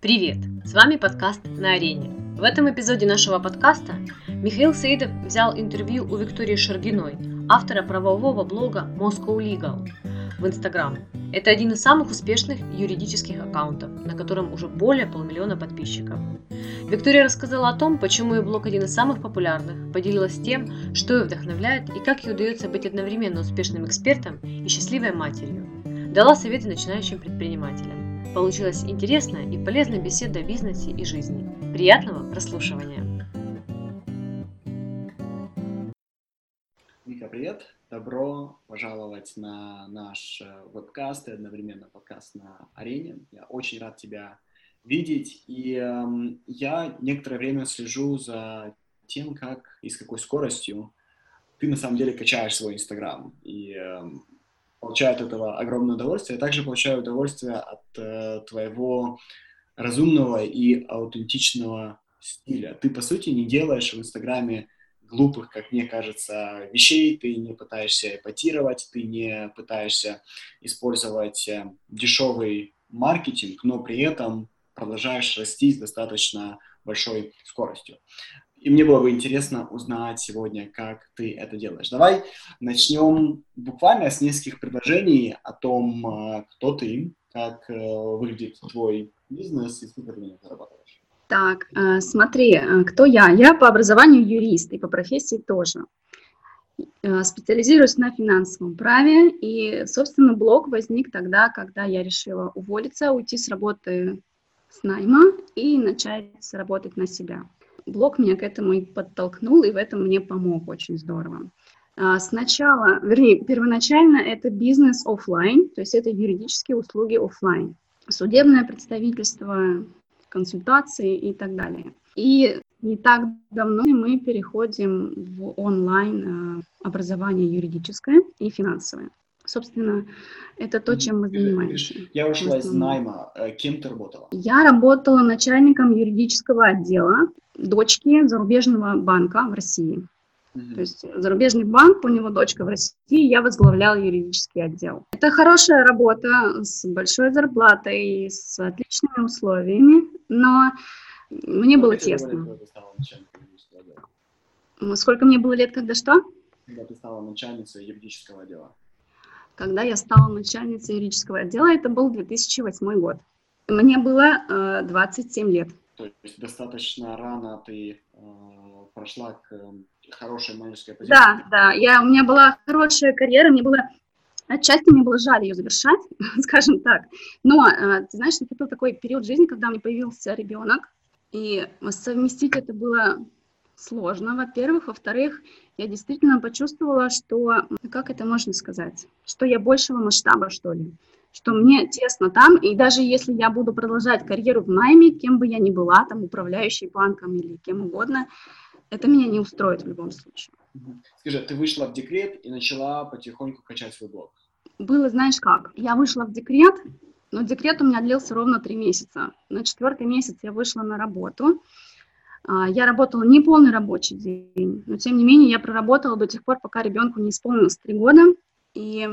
Привет! С вами подкаст «На арене». В этом эпизоде нашего подкаста Михаил Саидов взял интервью у Виктории Шаргиной, автора правового блога Moscow Legal в Инстаграм. Это один из самых успешных юридических аккаунтов, на котором уже более полмиллиона подписчиков. Виктория рассказала о том, почему ее блог один из самых популярных, поделилась тем, что ее вдохновляет и как ей удается быть одновременно успешным экспертом и счастливой матерью. Дала советы начинающим предпринимателям. Получилась интересная и полезная беседа о бизнесе и жизни. Приятного прослушивания! Вика, привет! Добро пожаловать на наш э, вебкаст и одновременно подкаст на арене. Я очень рад тебя видеть. И э, я некоторое время слежу за тем, как и с какой скоростью ты на самом деле качаешь свой Инстаграм. И э, получаю от этого огромное удовольствие. Я также получаю удовольствие от э, твоего разумного и аутентичного стиля. Ты, по сути, не делаешь в Инстаграме глупых, как мне кажется, вещей, ты не пытаешься эпатировать, ты не пытаешься использовать э, дешевый маркетинг, но при этом продолжаешь расти с достаточно большой скоростью. И мне было бы интересно узнать сегодня, как ты это делаешь. Давай начнем буквально с нескольких предложений о том, э, кто ты, как э, выглядит твой бизнес и сколько ты зарабатываешь. Так, э, смотри, кто я? Я по образованию юрист и по профессии тоже. Специализируюсь на финансовом праве, и, собственно, блог возник тогда, когда я решила уволиться, уйти с работы с найма и начать работать на себя блог меня к этому и подтолкнул, и в этом мне помог очень здорово. А, сначала, вернее, первоначально это бизнес офлайн, то есть это юридические услуги офлайн, судебное представительство, консультации и так далее. И не так давно мы переходим в онлайн а, образование юридическое и финансовое. Собственно, это то, чем мы занимаемся. Я ушла из найма. Э, кем ты работала? Я работала начальником юридического отдела дочки зарубежного банка в России. Mm-hmm. То есть зарубежный банк, у него дочка в России, я возглавляла юридический отдел. Это хорошая работа с большой зарплатой, с отличными условиями, но мне было тесно. Сколько мне было лет, когда что? Когда ты стала начальницей юридического отдела. Когда я стала начальницей юридического отдела, это был 2008 год. Мне было э, 27 лет. То есть достаточно рано ты э, прошла к э, хорошей менеджерской позиции. Да, да. Я, у меня была хорошая карьера, мне было Отчасти мне было жаль ее завершать, скажем так. Но, э, ты знаешь, наступил такой период жизни, когда у меня появился ребенок, и совместить это было сложно, во-первых. Во-вторых, я действительно почувствовала, что, как это можно сказать, что я большего масштаба, что ли что мне тесно там, и даже если я буду продолжать карьеру в найме, кем бы я ни была, там, управляющей банком или кем угодно, это меня не устроит в любом случае. Скажи, ты вышла в декрет и начала потихоньку качать свой блог? Было, знаешь как, я вышла в декрет, но декрет у меня длился ровно три месяца. На четвертый месяц я вышла на работу. А, я работала не полный рабочий день, но тем не менее я проработала до тех пор, пока ребенку не исполнилось три года. И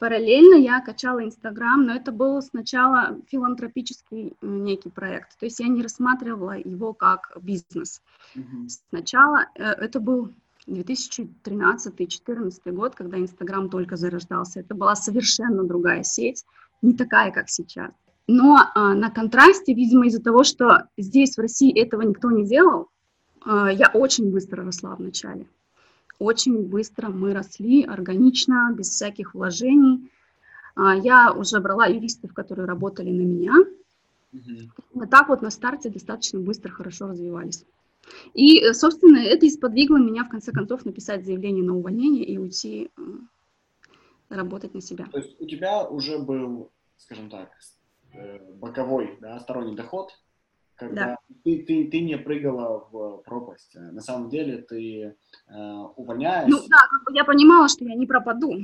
Параллельно я качала Инстаграм, но это был сначала филантропический некий проект, то есть я не рассматривала его как бизнес. Mm-hmm. Сначала э, это был 2013-2014 год, когда Инстаграм только зарождался. Это была совершенно другая сеть, не такая, как сейчас. Но а, на контрасте, видимо, из-за того, что здесь, в России, этого никто не делал, а, я очень быстро росла вначале очень быстро мы росли, органично, без всяких вложений. А, я уже брала юристов, которые работали на меня. Вот так вот на старте достаточно быстро, хорошо развивались. И, э, собственно, это и сподвигло меня, в конце концов, написать заявление на увольнение и уйти э, работать на себя. То есть у тебя уже был, скажем так, э, боковой, да, сторонний доход, когда да. ты, ты, ты не прыгала в пропасть. На самом деле ты э, увольняешь. Ну да, как бы я понимала, что я не пропаду.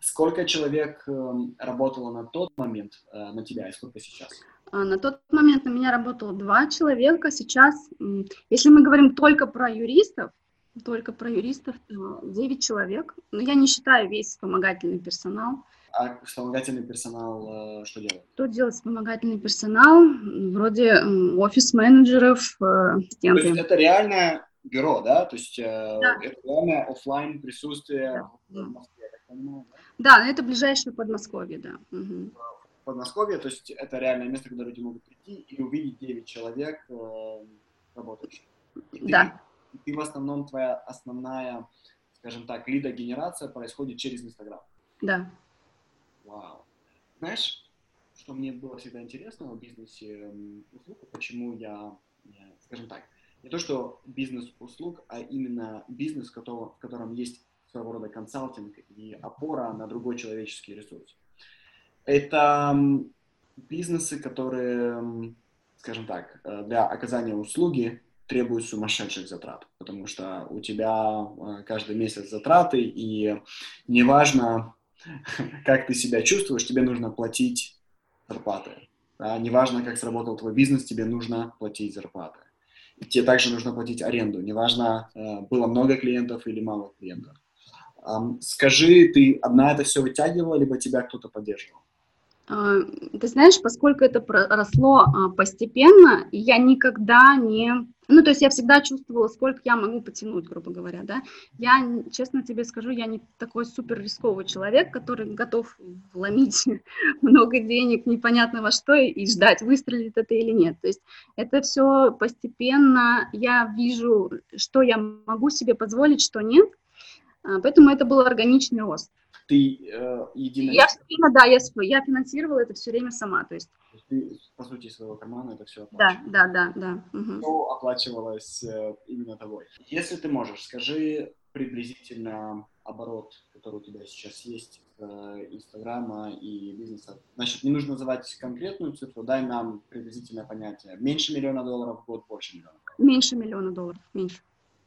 Сколько человек э, работало на тот момент э, на тебя и сколько сейчас? А, на тот момент на меня работало два человека. Сейчас, если мы говорим только про юристов, только про юристов, 9 человек. Но я не считаю весь вспомогательный персонал. А вспомогательный персонал э, что делает? Что делает вспомогательный персонал? Вроде офис-менеджеров, э, ассистенты. То есть это реальное бюро, да? То есть э, да. это реальное офлайн присутствие да. в Москве, я так понимаю, да? Да, это ближайшее Подмосковье, да. Угу. Подмосковье, то есть это реальное место, куда люди могут прийти и увидеть 9 человек э, работающих. И ты, да. И ты в основном, твоя основная, скажем так, лидогенерация происходит через Инстаграм. Да. Вау. Знаешь, что мне было всегда интересно в бизнесе услуг, почему я, скажем так, не то что бизнес услуг, а именно бизнес, в котором есть своего рода консалтинг и опора на другой человеческий ресурс. Это бизнесы, которые, скажем так, э, для оказания услуги требуют сумасшедших затрат, потому что у тебя э, каждый месяц затраты, и неважно, как ты себя чувствуешь, тебе нужно платить зарплаты. Да? Неважно, как сработал твой бизнес, тебе нужно платить зарплаты. И тебе также нужно платить аренду. Неважно, э, было много клиентов или мало клиентов. Скажи, ты одна это все вытягивала, либо тебя кто-то поддерживал? А, ты знаешь, поскольку это росло а, постепенно, я никогда не... Ну, то есть я всегда чувствовала, сколько я могу потянуть, грубо говоря, да. Я, честно тебе скажу, я не такой супер рисковый человек, который готов вломить много денег, непонятно во что, и ждать, выстрелит это или нет. То есть это все постепенно, я вижу, что я могу себе позволить, что нет, а, поэтому это был органичный рост ты э, едино... Я все время, да, я, я финансировала это все время сама, то есть... Ты, по сути, своего кармана это все оплачивала? Да, да, да, да. Угу. Что оплачивалось э, именно тобой? Если ты можешь, скажи приблизительно оборот, который у тебя сейчас есть э, Инстаграма и бизнеса. Значит, не нужно называть конкретную цифру, дай нам приблизительное понятие. Меньше миллиона долларов в год, больше миллиона? Меньше миллиона долларов, меньше.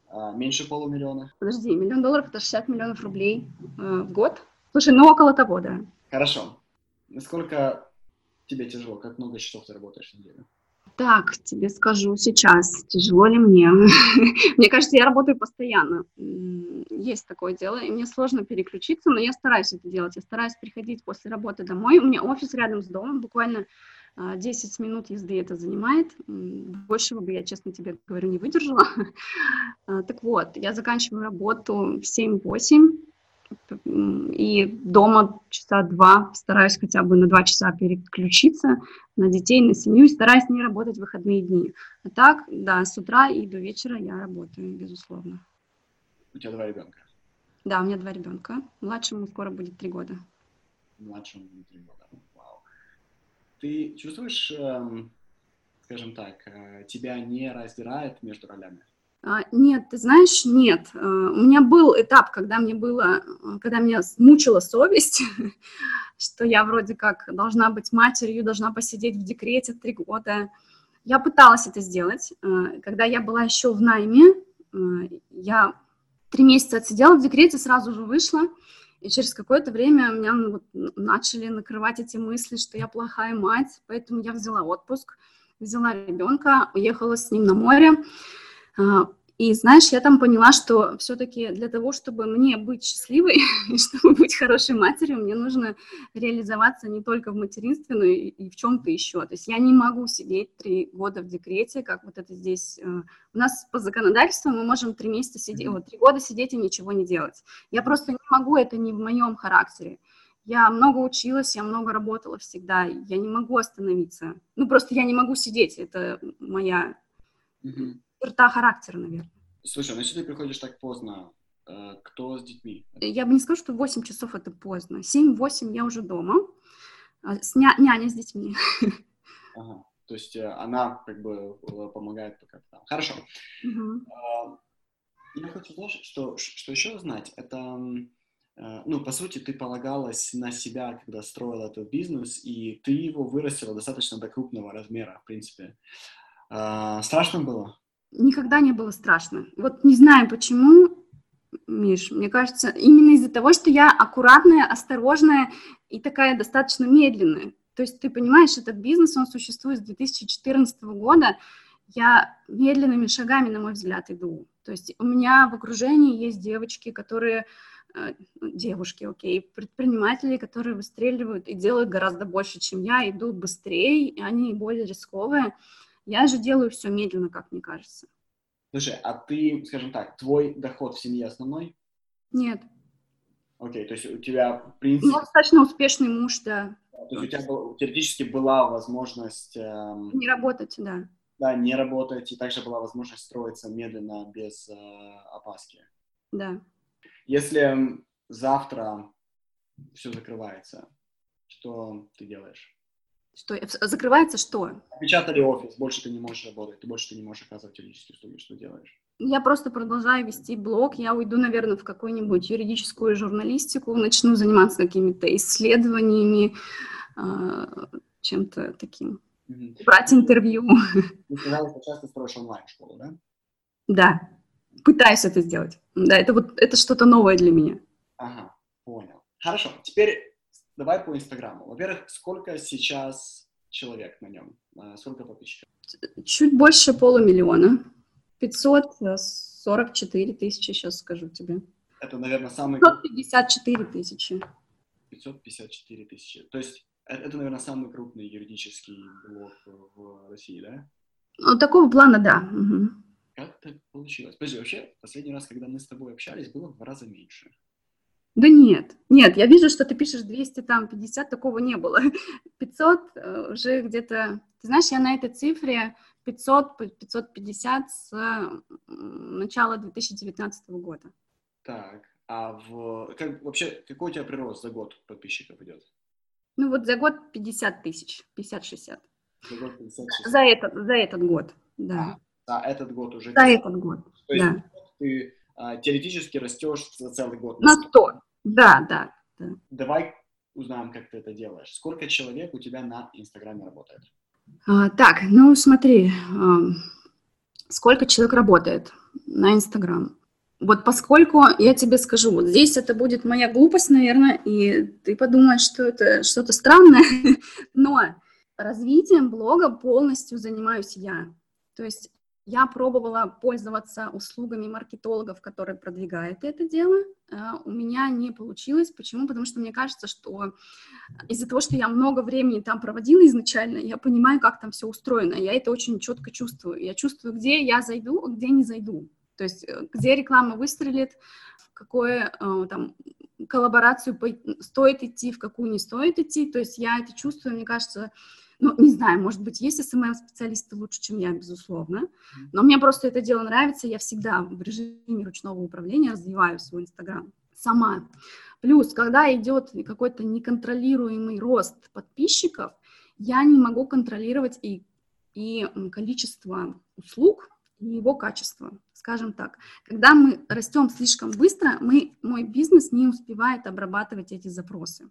А, меньше полумиллиона? Подожди, миллион долларов это 60 миллионов рублей э, в год? Слушай, ну около того, да. Хорошо. Насколько тебе тяжело? Как много часов ты работаешь в неделю? Так, тебе скажу сейчас, тяжело ли мне. мне кажется, я работаю постоянно. Есть такое дело, и мне сложно переключиться, но я стараюсь это делать. Я стараюсь приходить после работы домой. У меня офис рядом с домом, буквально 10 а, минут езды это занимает. Большего бы я, честно тебе говорю, не выдержала. А, так вот, я заканчиваю работу в 7-8 и дома часа два стараюсь хотя бы на два часа переключиться на детей, на семью, и стараюсь не работать в выходные дни. А так, да, с утра и до вечера я работаю, безусловно. У тебя два ребенка? Да, у меня два ребенка. Младшему скоро будет три года. Младшему будет три года. Ты чувствуешь, эм, скажем так, э, тебя не раздирает между ролями? А, нет, ты знаешь, нет. Э, у меня был этап, когда мне было, когда меня мучила совесть, что я вроде как должна быть матерью, должна посидеть в декрете три года. Я пыталась это сделать. Э, когда я была еще в найме, я три месяца отсидела в декрете, сразу же вышла, и через какое-то время меня вот начали накрывать эти мысли, что я плохая мать, поэтому я взяла отпуск, взяла ребенка, уехала с ним на море, а, и знаешь, я там поняла, что все-таки для того, чтобы мне быть счастливой и чтобы быть хорошей матерью, мне нужно реализоваться не только в материнстве, но и, и в чем-то еще. То есть я не могу сидеть три года в декрете, как вот это здесь. Э, у нас по законодательству мы можем три месяца сидеть, вот три года сидеть и ничего не делать. Я просто не могу, это не в моем характере. Я много училась, я много работала всегда, я не могу остановиться. Ну, просто я не могу сидеть, это моя mm-hmm черта характера, наверное. Слушай, ну если ты приходишь так поздно, э, кто с детьми? Я бы не сказала, что 8 часов это поздно. 7-8 я уже дома, а, с ня- няня с детьми. Ага. То есть э, она как бы э, помогает пока там. Хорошо. Угу. Я хочу, знаешь, что, что еще знать, это, ну, по сути, ты полагалась на себя, когда строила этот бизнес, и ты его вырастила достаточно до крупного размера, в принципе. Страшно было? Никогда не было страшно. Вот не знаю почему, Миш, мне кажется, именно из-за того, что я аккуратная, осторожная и такая достаточно медленная. То есть ты понимаешь, этот бизнес, он существует с 2014 года, я медленными шагами, на мой взгляд, иду. То есть у меня в окружении есть девочки, которые э, девушки, окей, предприниматели, которые выстреливают и делают гораздо больше, чем я, идут быстрее, они более рисковые. Я же делаю все медленно, как мне кажется. Слушай, а ты, скажем так, твой доход в семье основной? Нет. Окей, то есть у тебя, в У принципе, меня достаточно успешный муж, да. то есть у тебя был- теоретически была возможность эм, Не работать, да. да, не работать, и также была возможность строиться медленно, без э, опаски. Да. Если м, завтра все закрывается, что ты делаешь? Что, э, закрывается что? Опечатали офис, больше ты не можешь работать, ты больше ты не можешь оказывать юридические услуги, что делаешь? Я просто продолжаю вести блог. Я уйду, наверное, в какую-нибудь юридическую журналистику, начну заниматься какими-то исследованиями, а, чем-то таким. Мгм. Брать интервью. Ты сказала, что часто строишь онлайн-школу, да? Да, пытаюсь это сделать. Да, это вот это что-то новое для меня. Ага, понял. Хорошо, теперь давай по Инстаграму. Во-первых, сколько сейчас человек на нем? А, Сколько подписчиков? Чуть больше полумиллиона. 544 тысячи, сейчас скажу тебе. Это, наверное, самый... 554 тысячи. 554 тысячи. То есть э- это, наверное, самый крупный юридический блог в России, да? Ну, такого плана, да. Мгм. Как так получилось? Подожди, вообще, последний раз, когда мы с тобой общались, было в два раза меньше. Да нет, нет, я вижу, что ты пишешь 200, там, 50, такого не было. 500 э, уже где-то... Ты знаешь, я на этой цифре 500, п- 550 с начала 2019 года. Так, а в... Как, вообще, какой у тебя прирост за год подписчиков идет? Ну вот за год 50 тысяч, 50-60. За год 56. За этот, за этот год, да. За этот год уже... За этот год, То есть да. ты а, теоретически растешь за целый год. На 100. Да, да. Давай узнаем, как ты это делаешь. Сколько человек у тебя на Инстаграме работает? А, так, ну смотри, сколько человек работает на Инстаграм. Вот поскольку я тебе скажу, вот здесь это будет моя глупость, наверное, и ты подумаешь, что это что-то странное, но развитием блога полностью занимаюсь я. То есть я пробовала пользоваться услугами маркетологов, которые продвигают это дело. А, У меня не получилось. Почему? Потому что мне кажется, что из-за того, что я много времени там проводила изначально, я понимаю, как там все устроено. Я это очень четко чувствую. Я чувствую, где я зайду, а где не зайду. То есть э, где реклама выстрелит, в какую э, там коллаборацию стоит идти, в какую не стоит идти. То есть я это чувствую, мне кажется, ну, не знаю, может быть, есть SMM-специалисты лучше, чем я, безусловно, но мне просто это дело нравится, я всегда в режиме ручного управления развиваю свой Инстаграм сама. Плюс, когда идет какой-то неконтролируемый рост подписчиков, я не могу контролировать и, и количество услуг, и его качество, скажем так. Когда мы растем слишком быстро, мы, мой бизнес не успевает обрабатывать эти запросы.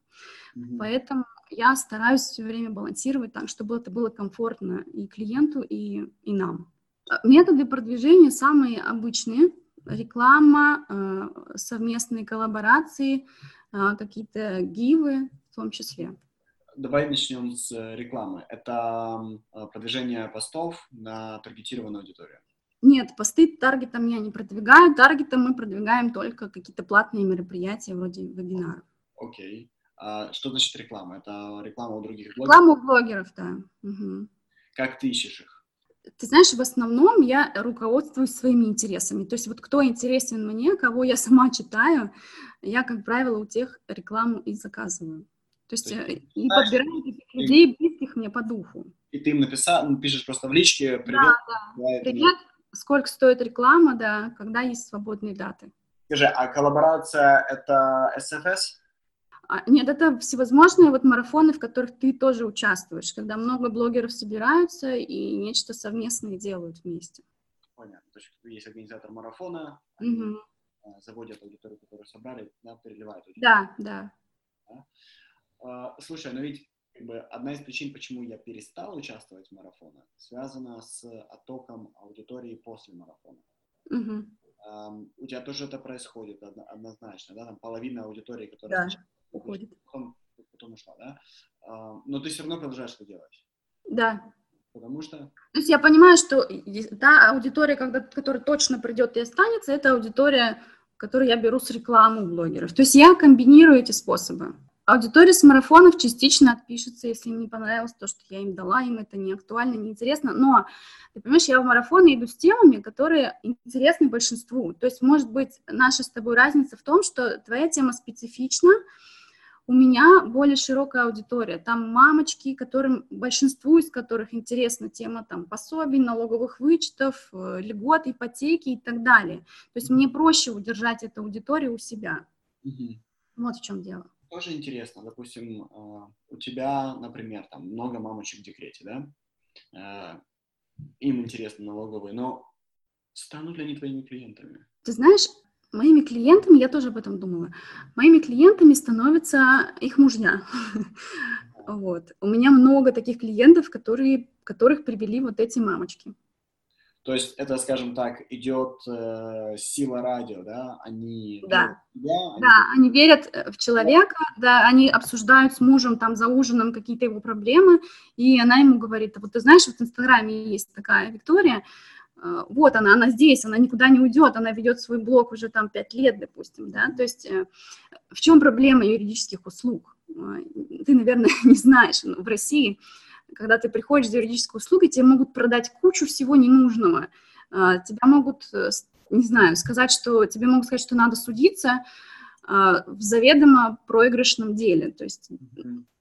Мгм. Поэтому я стараюсь все время балансировать так, чтобы это было комфортно и клиенту, и, и нам. А, Методы продвижения самые обычные. Реклама, э, совместные коллаборации, э, какие-то гивы в том числе. Давай начнем с э, рекламы. Это продвижение постов на таргетированную аудиторию. Нет, посты таргетом я не продвигаю. Таргетом мы продвигаем только какие-то платные мероприятия вроде вебинаров. Окей. А что значит реклама? Это реклама у других блогеров? Рекламу блогеров, да. Мгм. Как ты ищешь их? Ты знаешь, в основном я руководствуюсь своими интересами. То есть вот кто интересен мне, кого я сама читаю, я, как правило, у тех рекламу и заказываю. То есть То есть э, и знаешь, подбираю таких людей, близких мне по духу. И ты им написал, ну, пишешь просто в личке, привет. это не- Привет, сколько стоит реклама, да, когда есть свободные даты. Скажи, а коллаборация это SFS? А, Нет, это всевозможные вот марафоны, в которых ты тоже участвуешь, когда много блогеров собираются и нечто совместное делают вместе. Понятно. То есть есть организатор марафона, они Мгм. э, заводят аудиторию, которую собрали, да, переливают. Да, да. А, Слушай, но ведь как бы одна из причин, почему я перестал участвовать в марафонах, связана с оттоком аудитории после марафона. Мгм. Ам, У тебя тоже это происходит одно- однозначно, да? Там половина аудитории, Да, которая сначала уходит. потом, потом ушла, да? А, Но ты все равно продолжаешь это делать, Да. потому что То есть я понимаю, что та аудитория, когда, которая точно придет и останется, это аудитория которые я беру с рекламы блогеров. То есть я комбинирую эти способы. Аудитория с марафонов частично отпишется, если им не понравилось то, что я им дала, им это не актуально, не интересно. Но, ты понимаешь, я в марафоны иду с темами, которые интересны большинству. То есть, может быть, наша с тобой разница в том, что твоя тема специфична, у меня более широкая аудитория. Там мамочки, которым, большинству из которых интересна тема там, пособий, налоговых вычетов, э, льгот, ипотеки и так далее. То есть мне проще удержать эту аудиторию у себя. Угу. Вот в чем дело тоже интересно, допустим, а, у тебя, например, там много мамочек в декрете, да, а, им интересны налоговые, но станут ли они твоими клиентами? Ты знаешь, моими клиентами, я тоже об этом думала, моими клиентами становятся их мужья. Вот. У меня много таких клиентов, которые, которых привели вот эти мамочки. То есть это, скажем так, идет э, сила радио, да? Они да. Тебя, они... да, они верят э, в человека, да, они обсуждают с мужем там за ужином какие-то его проблемы, и она ему говорит, вот ты знаешь, вот в Инстаграме есть такая Виктория, э, вот она, она здесь, она никуда не уйдет, она ведет свой блог уже там пять лет, допустим, да, то есть э, в чем проблема юридических услуг? Э, ты, наверное, не знаешь, но в России когда ты приходишь за юридической услугой, тебе могут продать кучу всего ненужного. А, тебя могут, э, не знаю, сказать, что тебе могут сказать, что надо судиться а, в заведомо проигрышном деле. То есть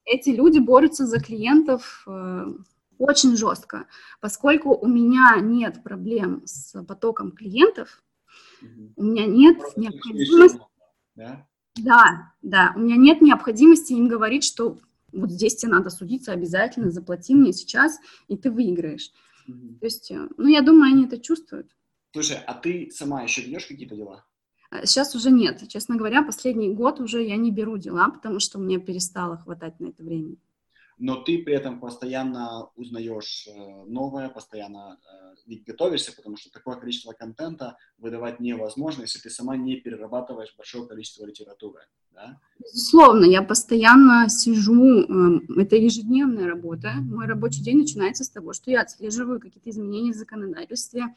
эти люди борются за клиентов э, очень жестко. Поскольку у меня нет проблем с потоком клиентов, у меня нет необходимости... Да? да, да, у меня нет необходимости им говорить, что вот здесь тебе надо судиться обязательно, заплати мне сейчас, и ты выиграешь. Mm-hmm. То есть, э, ну, я думаю, они это чувствуют. Слушай, а ты сама еще ведешь какие-то дела? Сейчас уже нет. Честно говоря, последний год уже я не беру дела, потому что мне перестало хватать на это времени но ты при этом постоянно узнаешь э, новое, постоянно э, готовишься, потому что такое количество контента выдавать невозможно, если ты сама не перерабатываешь большое количество литературы. Да? Безусловно, я постоянно сижу, эм, это ежедневная работа. Мой рабочий день начинается с того, что я отслеживаю какие-то изменения в законодательстве,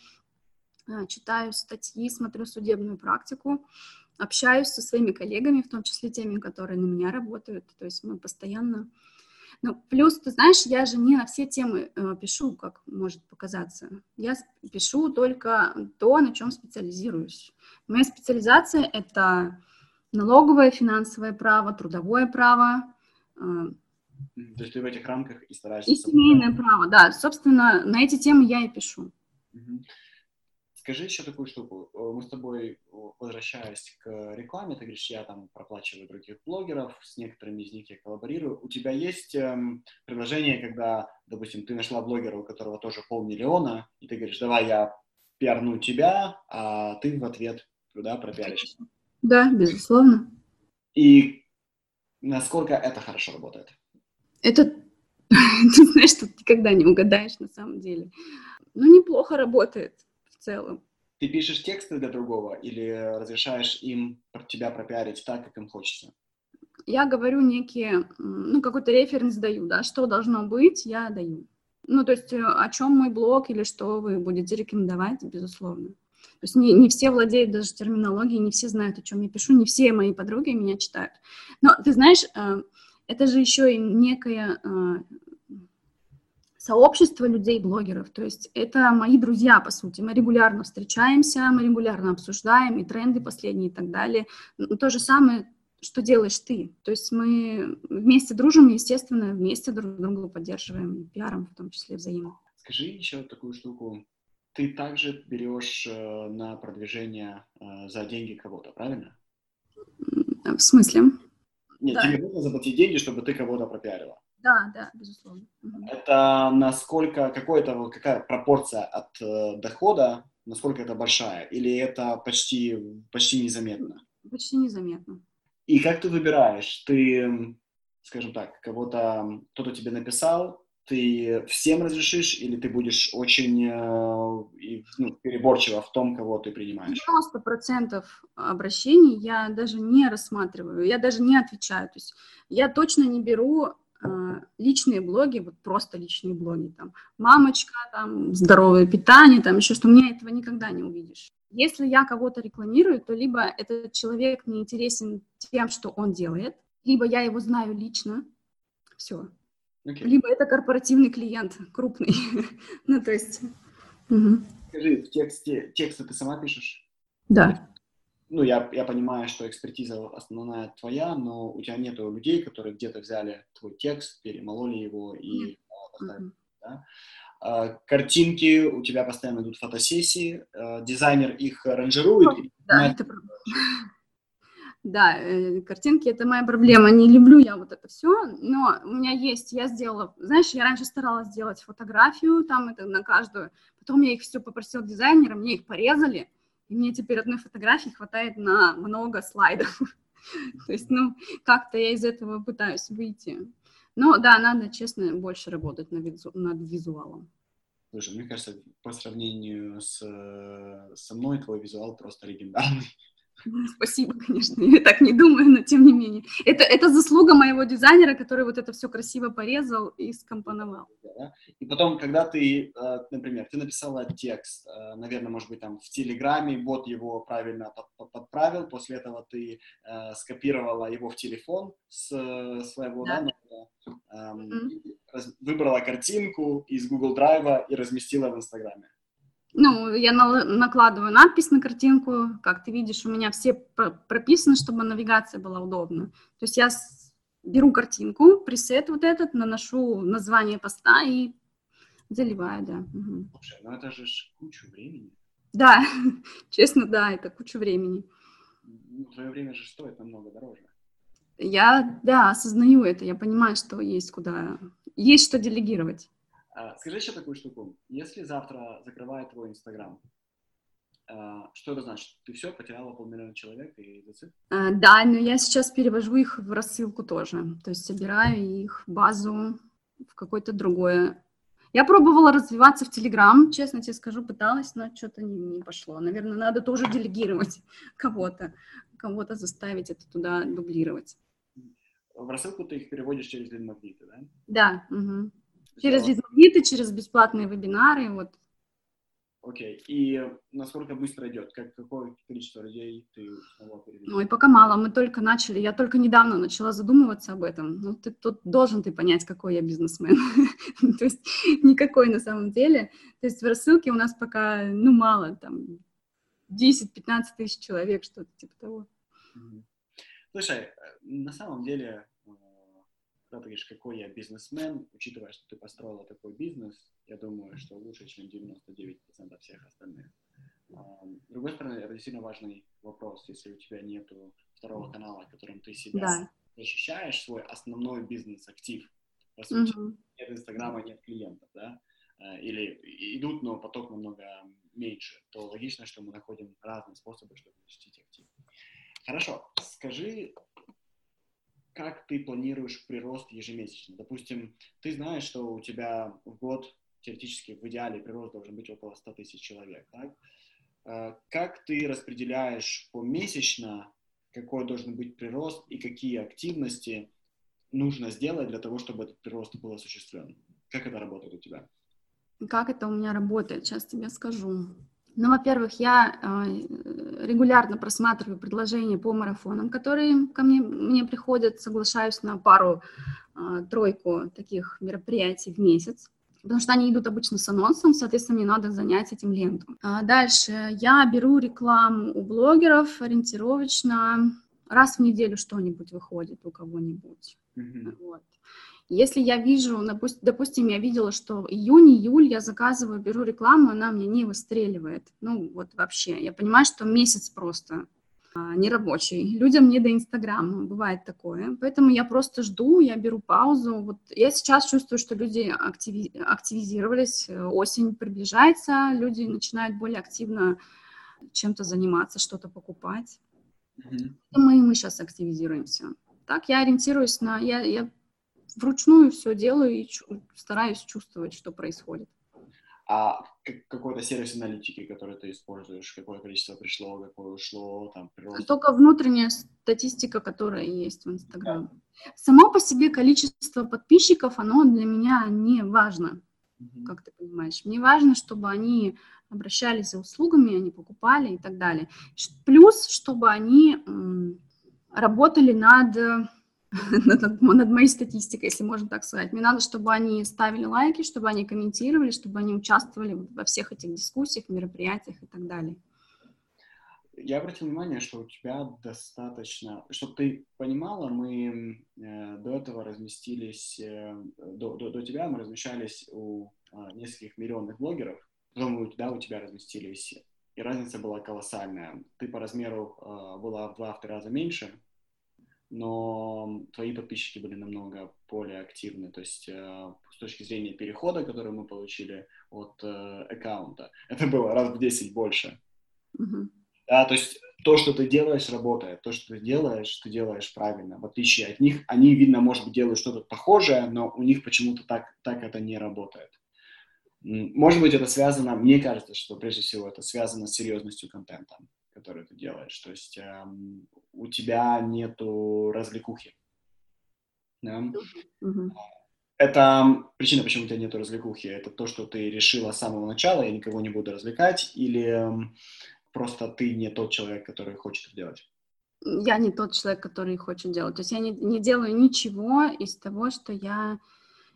э, читаю статьи, смотрю судебную практику, общаюсь со своими коллегами, в том числе теми, которые на меня работают. То есть мы постоянно ну, плюс, ты знаешь, я же не на все темы э, пишу, как может показаться. Я пишу только то, на чем специализируюсь. Моя специализация — это налоговое, финансовое право, трудовое право. Э, то есть ты в этих рамках и стараешься... И семейное право, да. Собственно, на эти темы я и пишу. Угу. Скажи еще такую штуку. Э, мы с тобой, возвращаясь к рекламе, ты говоришь, я там проплачиваю других блогеров, с некоторыми из них я коллаборирую. У тебя есть эм, предложение, когда, допустим, ты нашла блогера, у которого тоже полмиллиона, и ты говоришь, давай я пиарну тебя, а ты в ответ туда пропиаришь. Да, безусловно. И насколько это хорошо работает? Это, ты знаешь, тут никогда не угадаешь на самом деле. Ну, неплохо работает целом. Ты пишешь тексты для другого или разрешаешь им тебя пропиарить так, как им хочется? Я говорю некие, ну, какой-то референс даю, да, что должно быть, я даю. Ну, то есть э, о чем мой блог или что вы будете рекомендовать, безусловно. То есть не, не все владеют даже терминологией, не все знают, о чем я пишу, не все мои подруги меня читают. Но ты знаешь, э, это же еще и некая э, сообщество людей-блогеров. То есть это мои друзья, по сути. Мы регулярно встречаемся, мы регулярно обсуждаем и тренды последние и так далее. Но то же самое, что делаешь ты. То есть мы вместе дружим, естественно, вместе друг друга поддерживаем, пиаром в том числе взаимно. Скажи еще такую штуку. Ты также берешь э, на продвижение э, за деньги кого-то, правильно? В смысле? Нет, да. тебе нужно заплатить деньги, чтобы ты кого-то пропиарила. Да, да, безусловно. Это насколько, какой-то, какая пропорция от э, дохода, насколько это большая, или это почти, почти незаметно? Почти незаметно. И как ты выбираешь? Ты, скажем так, кого-то, кто-то тебе написал, ты всем разрешишь, или ты будешь очень э, ну, переборчиво в том, кого ты принимаешь? 90% обращений я даже не рассматриваю, я даже не отвечаю. То есть я точно не беру личные блоги, вот просто личные блоги, там, мамочка, там, здоровое питание, там, еще что, у меня этого никогда не увидишь. Если я кого-то рекламирую, то либо этот человек мне интересен тем, что он делает, либо я его знаю лично, все. Okay. Либо это корпоративный клиент, крупный. ну, то есть... Угу. Скажи, в тексте, тексты ты сама пишешь? Да. Ну, я, я понимаю, что экспертиза основная твоя, но у тебя нету людей, которые где-то взяли твой текст, перемололи его и mm поставили, да? а, картинки, у тебя постоянно идут фотосессии, а, дизайнер их ранжирует. Ну, да, это да, э, картинки это моя проблема. Не люблю я вот это все, но у меня есть, я сделала, знаешь, я раньше старалась сделать фотографию, там это на каждую, потом я их все попросил дизайнера, мне их порезали, и мне теперь одной фотографии хватает на много слайдов. То есть, ну, как-то я из этого пытаюсь выйти. Но да, надо, честно, больше работать над, визу, над визуалом. Слушай, мне кажется, по сравнению с, со мной твой визуал просто легендарный. Спасибо, конечно, я так не думаю, но тем не менее. Это, это заслуга моего дизайнера, который вот это все красиво порезал и скомпоновал. Да? И потом, когда ты, э, например, ты написала текст, э, наверное, может быть, там в Телеграме, бот его правильно подправил, после этого ты э, скопировала его в телефон с своего да. номера, эм, mm-hmm. выбрала картинку из Google Drive и разместила в Инстаграме. Ну, я накладываю надпись на картинку, как ты видишь, у меня все прописаны, чтобы навигация была удобна. То есть я беру картинку, пресет вот этот, наношу название поста и заливаю, да. Угу. Слушай, ну это же кучу времени. Да, честно, да, это кучу времени. Ну, твое время же стоит намного дороже. Я, да, осознаю это, я понимаю, что есть куда, есть что делегировать. А, скажи еще такую штуку. Если завтра закрывает твой Инстаграм, а, что это значит? Ты все, потеряла полмиллиона человек и зацеп? А, да, но я сейчас перевожу их в рассылку тоже. То есть собираю их базу, в какое-то другое. Я пробовала развиваться в Телеграм, честно тебе скажу, пыталась, но что-то не, не пошло. Наверное, надо тоже делегировать кого-то, кого-то заставить это туда дублировать. В рассылку ты их переводишь через лид-магниты, да? Да. Угу. Через лид через бесплатные вебинары, вот. Окей. Okay. И насколько быстро идет? Как, какое количество людей ты снова переведешь? Ой, пока мало. Мы только начали. Я только недавно начала задумываться об этом. Ну, ты тут должен ты понять, какой я бизнесмен. То есть никакой на самом деле. То есть в рассылке у нас пока, ну, мало, там, 10-15 тысяч человек, что-то типа того. Слушай, э, на самом деле когда ты говоришь, какой я бизнесмен, учитывая, что ты построила такой бизнес, я думаю, что лучше, чем 99% всех остальных. С другой стороны, это действительно важный вопрос, если у тебя нет второго канала, которым ты себя да. защищаешь, свой основной бизнес-актив. По сути, угу. нет Инстаграма, нет клиентов, да, а, или идут, но поток намного меньше, то логично, что мы находим разные способы, чтобы защитить актив. Хорошо, скажи, как ты планируешь прирост ежемесячно? Допустим, ты знаешь, что у тебя в год теоретически в идеале прирост должен быть около 100 тысяч человек, так? Э, как ты распределяешь помесячно, какой должен быть прирост и какие активности нужно сделать для того, чтобы этот прирост был осуществлен? Как это работает у тебя? Как это у меня работает? Сейчас тебе скажу. Ну, во-первых, я э, регулярно просматриваю предложения по марафонам, которые ко мне, мне приходят, соглашаюсь на пару-тройку э, таких мероприятий в месяц потому что они идут обычно с анонсом, соответственно, мне надо занять этим ленту. А дальше я беру рекламу у блогеров ориентировочно раз в неделю что-нибудь выходит у кого-нибудь. Mm-hmm. Вот. Если я вижу, допустим, я видела, что июнь-июль я заказываю, беру рекламу, она мне не выстреливает. Ну, вот вообще. Я понимаю, что месяц просто а, нерабочий. Людям не до Инстаграма, бывает такое. Поэтому я просто жду, я беру паузу. Вот я сейчас чувствую, что люди активи- активизировались, осень приближается, люди начинают более активно чем-то заниматься, что-то покупать. Mm-hmm. Мы, мы сейчас активизируемся. Так, я ориентируюсь на... Я, я вручную все делаю и чу- стараюсь чувствовать, что происходит. А какой-то сервис аналитики, который ты используешь, какое количество пришло, какое ушло, там, прирост? Только внутренняя статистика, которая есть в Инстаграме. Да. Само по себе количество подписчиков, оно для меня не важно. mm-hmm. как ты понимаешь. Мне важно, чтобы они обращались за услугами, они покупали и так далее. Плюс, чтобы они работали над, над, над моей статистикой, если можно так сказать. Мне надо, чтобы они ставили лайки, чтобы они комментировали, чтобы они участвовали во всех этих дискуссиях, мероприятиях и так далее. Я обратил внимание, что у тебя достаточно, чтобы ты понимала, мы э, до этого разместились, э, до, до, до тебя мы размещались у э, нескольких миллионных блогеров, потом да, у тебя разместились, и разница была колоссальная. Ты по размеру э, была в два-три раза меньше, но твои подписчики были намного более активны. То есть э, с точки зрения перехода, который мы получили от э, аккаунта, это было раз в 10 больше. Mm-hmm. Да, то есть то, что ты делаешь, работает. То, что ты делаешь, ты делаешь правильно. В отличие от них, они, видно, может быть, делают что-то похожее, но у них почему-то так, так это не работает. Может быть, это связано, мне кажется, что прежде всего это связано с серьезностью контента, который ты делаешь. То есть эм, у тебя нету развлекухи. Да? Mm-hmm. Это причина, почему у тебя нету развлекухи. Это то, что ты решила с самого начала, я никого не буду развлекать, или просто ты не тот человек, который хочет это делать? Я не тот человек, который хочет делать. То есть я не, не делаю ничего из того, что я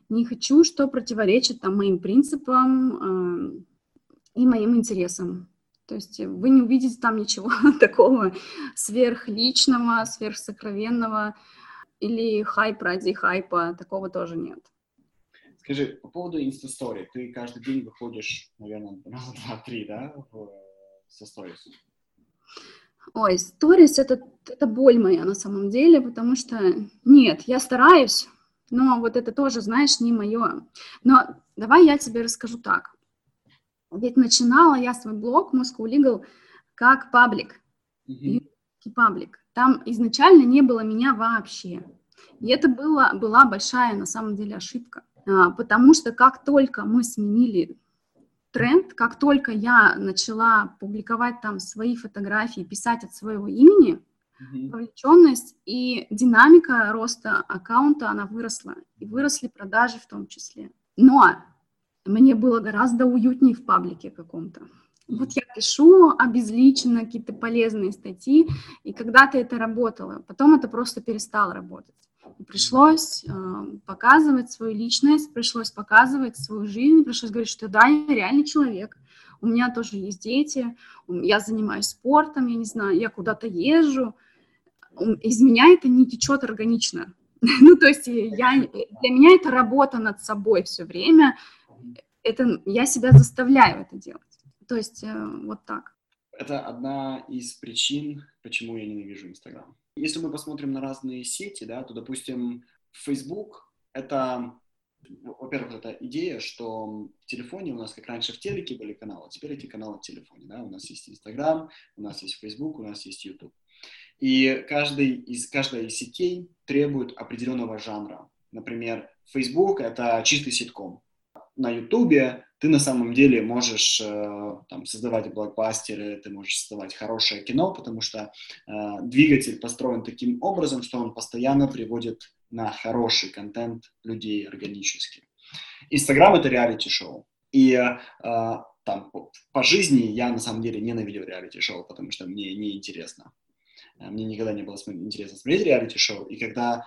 не хочу, что противоречит там, моим принципам э, и моим интересам. То есть вы не увидите там ничего такого сверхличного, сверхсокровенного или хайп ради хайпа, такого тоже нет. Скажи, по поводу инстастори, ты каждый день выходишь, наверное, раза два-три, да, в со сторис? Ой, сторис это, это боль моя на самом деле, потому что нет, я стараюсь, но вот это тоже, знаешь, не мое. Но давай я тебе расскажу так. Ведь начинала я свой блог Moscow Legal как паблик, mm-hmm. паблик. Там изначально не было меня вообще. И это была, была большая на самом деле ошибка, а, потому что как только мы сменили тренд, как только я начала публиковать там свои фотографии, писать от своего имени, mm-hmm. вовлеченность и динамика роста аккаунта, она выросла, и выросли продажи в том числе. Но мне было гораздо уютнее в паблике каком-то. Вот я пишу обезличенно какие-то полезные статьи, и когда-то это работало, потом это просто перестало работать. Пришлось э, показывать свою личность, пришлось показывать свою жизнь, пришлось говорить, что да, я реальный человек, у меня тоже есть дети, я занимаюсь спортом, я не знаю, я куда-то езжу, из меня это не течет органично. ну, то есть я, для меня это работа над собой все время, это, я себя заставляю это делать. То есть э, вот так. Это одна из причин, почему я ненавижу Инстаграм. Если мы посмотрим на разные сети, да, то, допустим, Facebook — это, во-первых, это идея, что в телефоне у нас, как раньше в телеке были каналы, теперь эти каналы в телефоне, да, у нас есть Instagram, у нас есть Facebook, у нас есть YouTube. И каждый из, каждая из сетей требует определенного жанра. Например, Facebook — это чистый ситком. На YouTube ты на самом деле можешь э, там, создавать блокбастеры, ты можешь создавать хорошее кино, потому что э, двигатель построен таким образом, что он постоянно приводит на хороший контент людей органически. Инстаграм — это реалити-шоу. И э, там, по жизни я на самом деле ненавидел реалити-шоу, потому что мне неинтересно. Э, мне никогда не было интересно смотреть реалити-шоу. И когда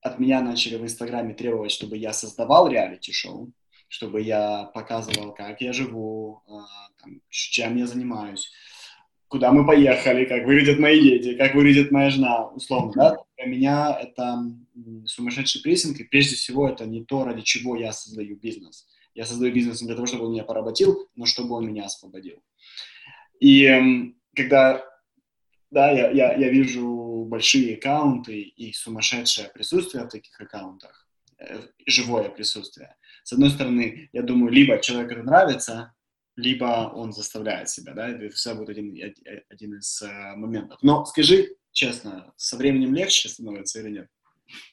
от меня начали в Инстаграме требовать, чтобы я создавал реалити-шоу, чтобы я показывал, как я живу, а, там, чем я занимаюсь, куда мы поехали, как выглядят мои дети, как выглядит моя жена, условно, да. Для меня это сумасшедший прессинг, и прежде всего это не то, ради чего я создаю бизнес. Я создаю бизнес не для того, чтобы он меня поработил, но чтобы он меня освободил. И когда да, я, я, я вижу большие аккаунты и сумасшедшее присутствие в таких аккаунтах, э, живое присутствие, с одной стороны, я думаю, либо человеку это нравится, либо он заставляет себя, да, это всегда будет один, один из э, моментов. Но скажи честно, со временем легче становится или нет?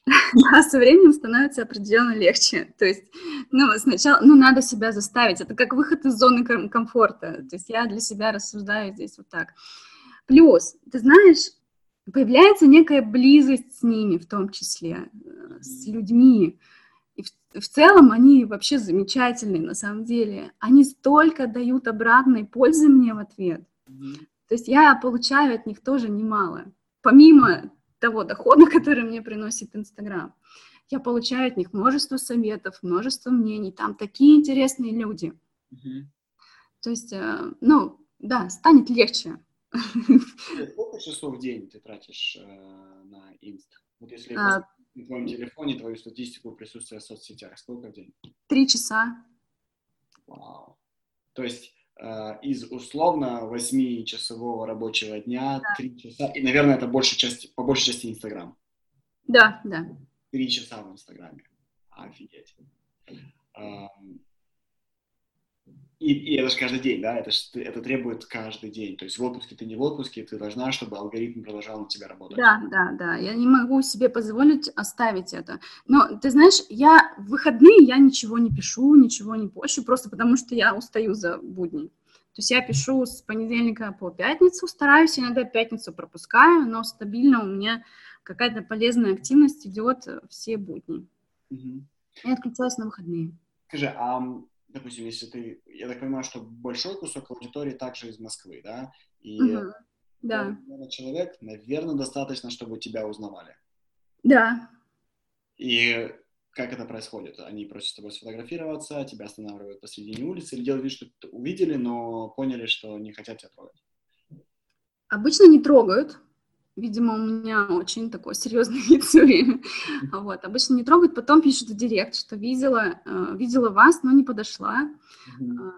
Да, со временем становится определенно легче. То есть, ну, сначала, ну, надо себя заставить. Это как выход из зоны комфорта. То есть я для себя рассуждаю здесь вот так. Плюс, ты знаешь, появляется некая близость с ними, в том числе, э, с людьми. И в, в целом они вообще замечательные на самом деле. Они столько дают обратной пользы мне в ответ. Mm-hmm. То есть я получаю от них тоже немало. Помимо того дохода, который мне приносит Инстаграм, я получаю от них множество советов, множество мнений. Там такие интересные люди. Mm-hmm. То есть, э, ну, да, станет легче. Сколько часов в день ты тратишь э, на Инст? Вот если а, на твоем телефоне твою статистику присутствия в соцсетях, сколько в день? Три часа. Вау. То есть э, из условно 8-часового рабочего дня да. 3 часа, и, наверное, это больше части, по большей части Инстаграм. Да, да. Три часа в Инстаграме. Офигеть. И, и это же каждый день, да, это, ж, это требует каждый день. То есть в отпуске ты не в отпуске, ты должна, чтобы алгоритм продолжал на тебя работать. Да, да, да. Я не могу себе позволить оставить это. Но ты знаешь, я в выходные я ничего не пишу, ничего не пощу, просто потому что я устаю за будни. То есть я пишу с понедельника по пятницу, стараюсь, иногда пятницу пропускаю, но стабильно у меня какая-то полезная активность идет все будни. Угу. Я отключаюсь на выходные. Скажи, а допустим, если ты, я так понимаю, что большой кусок аудитории также из Москвы, да, и угу. да. человек, наверное, достаточно, чтобы тебя узнавали. Да. И как это происходит? Они просят с тобой сфотографироваться, тебя останавливают посредине улицы или делают вид, что увидели, но поняли, что не хотят тебя трогать? Обычно не трогают, Видимо, у меня очень такой серьезный вид все время. Вот. Обычно не трогают, потом пишут в директ, что видела, э, видела вас, но не подошла. А,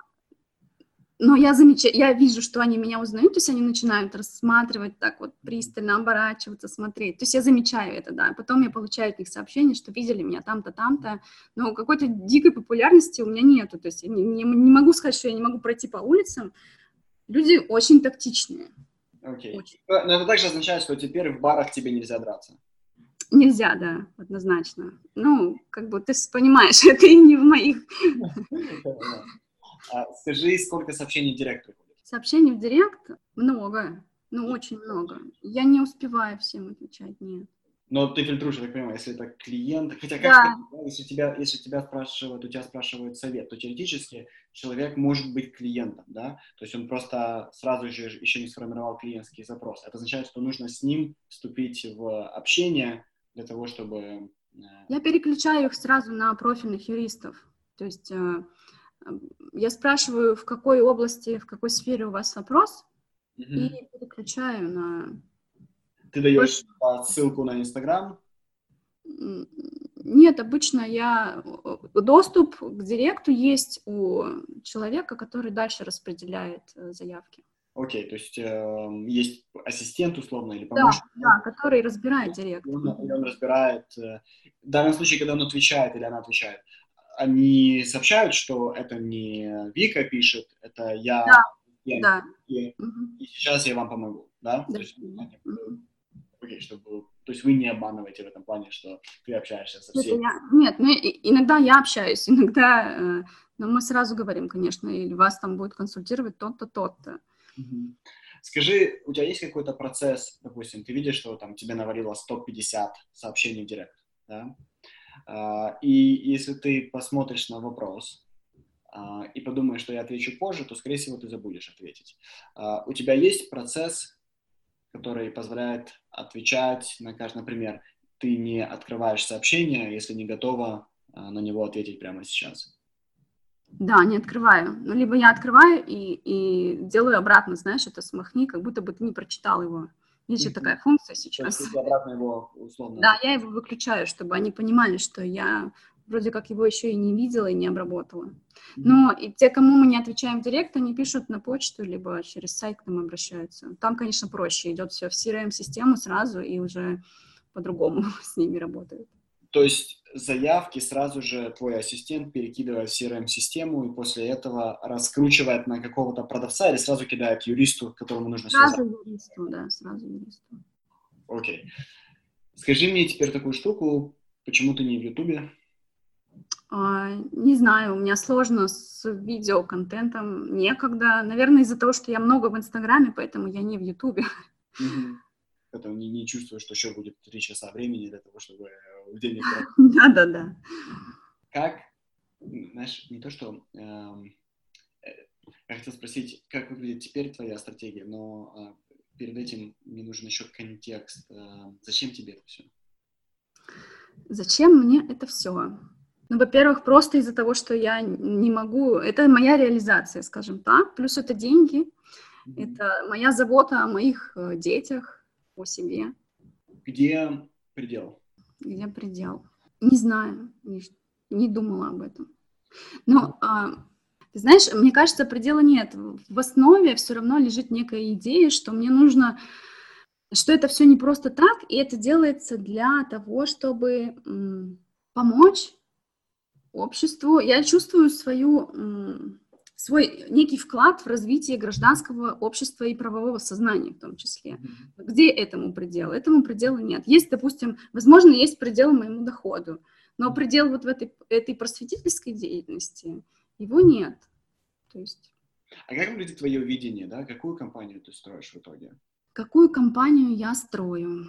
но я замечаю, я вижу, что они меня узнают, то есть они начинают рассматривать так вот пристально, оборачиваться, смотреть. То есть я замечаю это, да. Потом я получаю от них сообщение, что видели меня там-то, там-то. Но какой-то дикой популярности у меня нету. То есть я не, не, не могу сказать, что я не могу пройти по улицам. Люди очень тактичные. Окей. Okay. Но это также означает, что теперь в барах тебе нельзя драться. Нельзя, да, однозначно. Ну, как бы ты понимаешь, это и не в моих. А скажи, сколько сообщений в директ приходит? Сообщений в директ много, ну, очень много. Я не успеваю всем отвечать, нет. Но ты фильтруешь, я так понимаю, если это клиент, хотя как да. если тебя, если тебя спрашивают, у тебя спрашивают совет, то теоретически человек может быть клиентом, да, то есть он просто сразу же еще не сформировал клиентский запрос. Это означает, что нужно с ним вступить в общение для того, чтобы... Э, я переключаю их сразу на профильных юристов, то есть э, я спрашиваю, в какой области, в какой сфере у вас вопрос, mm и переключаю на ты даешь ссылку на Инстаграм? Нет, обычно я доступ к директу есть у человека, который дальше распределяет э, заявки. Окей, okay, то есть э, есть ассистент условно или помощник? Да, да, который разбирает директ. Он, он разбирает, э, в данном случае, когда он отвечает или она отвечает, они сообщают, что это не Вика пишет, это я, да, я да. И, угу. и сейчас я вам помогу, да? да. То есть, угу окей, чтобы... То есть вы не обманываете в этом плане, что ты общаешься со всеми? Я, нет, ну, иногда я общаюсь, иногда... Э, но мы сразу говорим, конечно, или вас там будет консультировать тот-то, тот-то. Угу. Скажи, у тебя есть какой-то процесс, допустим, ты видишь, что там тебе навалило 150 сообщений в директ, да? Uh, и если ты посмотришь на вопрос uh, и подумаешь, что я отвечу позже, то, скорее всего, ты забудешь ответить. Uh, у тебя есть процесс который позволяет отвечать на каждый, например, ты не открываешь сообщение, если не готова а, на него ответить прямо сейчас. Да, не открываю. Ну, либо я открываю и, и делаю обратно, знаешь, это смахни, как будто бы ты не прочитал его. Есть же такая функция сейчас. То есть обратно его условно. Да, я его выключаю, чтобы они понимали, что я вроде как его еще и не видела и не обработала. Но и те, кому мы не отвечаем в директ, они пишут на почту, либо через сайт к нам обращаются. Там, конечно, проще, идет все в CRM-систему сразу и уже по-другому с ними работают. То есть заявки сразу же твой ассистент перекидывает в CRM-систему и после этого раскручивает на какого-то продавца или сразу кидает юристу, которому нужно сразу связаться? Сразу юристу, да, сразу юристу. Окей. Скажи мне теперь такую штуку, почему ты не в Ютубе? А, не знаю, у меня сложно с видеоконтентом, некогда. Наверное, из-за того, что я много в Инстаграме, поэтому я не в Ютубе. Поэтому не, не чувствую, что еще будет три часа времени для того, чтобы в день Да-да-да. как, знаешь, не то, что... Эм, э, я хотел спросить, как выглядит теперь твоя стратегия, но э, перед этим мне нужен еще контекст. Э, зачем тебе это все? Зачем мне это все? Ну, во-первых, просто из-за того, что я не могу... Это моя реализация, скажем так. Плюс это деньги. Это моя забота о моих э, детях, о себе. Где предел? Где предел? Не знаю. Не, не думала об этом. Но, а, ты знаешь, мне кажется, предела нет. В основе все равно лежит некая идея, что мне нужно что это все не просто так, и это делается для того, чтобы помочь обществу. Я чувствую свою, свой некий вклад в развитие гражданского общества и правового сознания в том числе. Где этому предел? Этому предела нет. Есть, допустим, возможно, есть предел моему доходу, но предел вот в этой, этой просветительской деятельности, его нет. То есть... А как выглядит твое видение, да? Какую компанию ты строишь в итоге? Какую компанию я строю?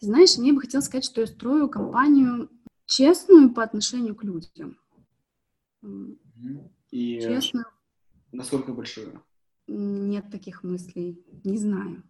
Ты знаешь, мне бы хотелось сказать, что я строю компанию честную по отношению к людям. И Честную. насколько большую? Нет таких мыслей, не знаю.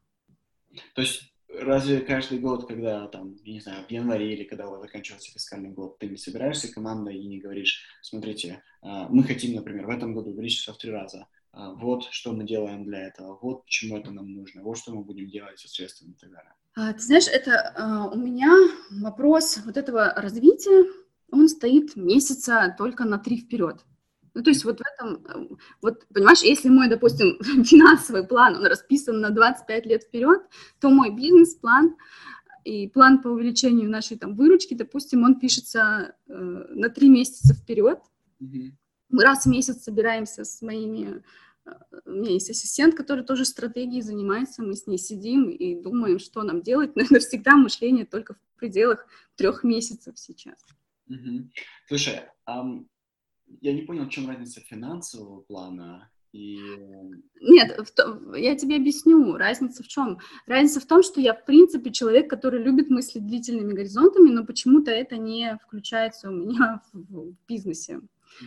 То есть разве каждый год, когда там, я не знаю, в январе или когда у вас заканчивается фискальный год, ты не собираешься командой и не говоришь, смотрите, а, мы хотим, например, в этом году увеличиться в три раза, а, вот что мы делаем для этого, вот почему это нам нужно, вот что мы будем делать со средствами и так далее. А, ты знаешь, это а, у меня вопрос вот этого развития, он стоит месяца только на три вперед. Ну, то есть вот в этом, э, вот, понимаешь, если мой, допустим, финансовый план, он расписан на 25 лет вперед, то мой бизнес-план и план по увеличению нашей там выручки, допустим, он пишется э, на три месяца вперед. Mm-hmm. Мы раз в месяц собираемся с моими... Э, у меня есть ассистент, который тоже стратегией занимается, мы с ней сидим и думаем, что нам делать, но это всегда мышление только в пределах трех месяцев сейчас. Угу. Слушай, um, я не понял, в чем разница финансового плана и... Нет, я тебе объясню. Разница в чем? Разница в том, что я, в принципе, человек, который любит мыслить длительными горизонтами, но почему-то это не включается у меня в, в бизнесе.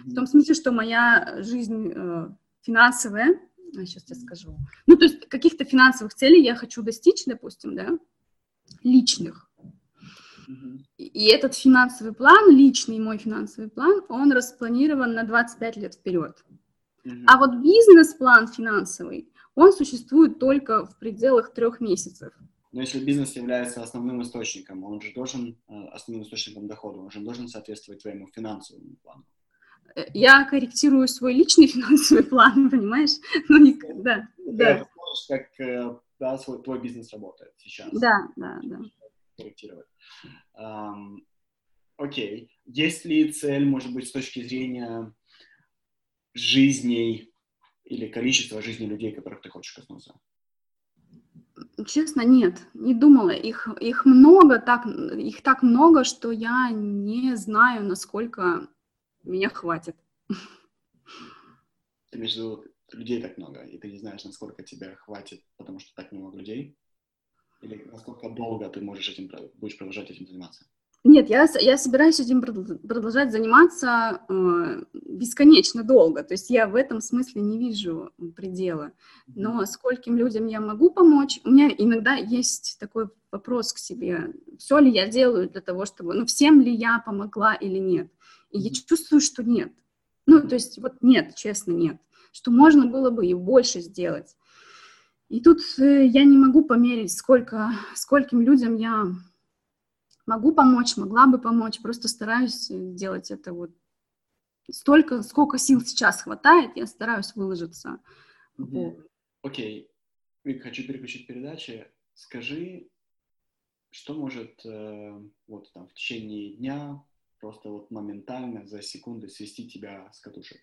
В том смысле, что моя жизнь финансовая, сейчас я скажу, ну, то есть каких-то финансовых целей я хочу достичь, допустим, да, личных. И этот финансовый план, личный мой финансовый план, он распланирован на 25 лет вперед. А вот бизнес-план финансовый, он существует только в пределах трех месяцев. Но если бизнес является основным источником, он же должен, э, основным источником дохода, он же должен соответствовать твоему финансовому плану. Я корректирую свой личный финансовый план, понимаешь? Ну, не, да, да. Смотришь, как э, да, свой, твой бизнес работает сейчас. Да, да, да. Корректировать. Um, окей. Есть ли цель, может быть, с точки зрения жизней или количества жизней людей, которых ты хочешь коснуться? Честно, нет, не думала. Их, их много, так, их так много, что я не знаю, насколько меня хватит. Ты имеешь в виду, людей так много, и ты не знаешь, насколько тебя хватит, потому что так много людей? Или насколько долго ты можешь этим, будешь продолжать этим заниматься? Нет, я, я собираюсь этим продолжать заниматься э, бесконечно долго. То есть я в этом смысле не вижу предела. Но скольким людям я могу помочь? У меня иногда есть такой вопрос к себе. Все ли я делаю для того, чтобы... Ну, всем ли я помогла или нет? И я чувствую, что нет. Ну, то есть вот нет, честно, нет. Что можно было бы и больше сделать. И тут э, я не могу померить, сколько, скольким людям я могу помочь, могла бы помочь. Просто стараюсь делать это вот столько, сколько сил сейчас хватает, я стараюсь выложиться. Окей. Okay. Хочу переключить передачи. Скажи, что может э, вот там в течение дня просто вот моментально за секунды свести тебя с катушек?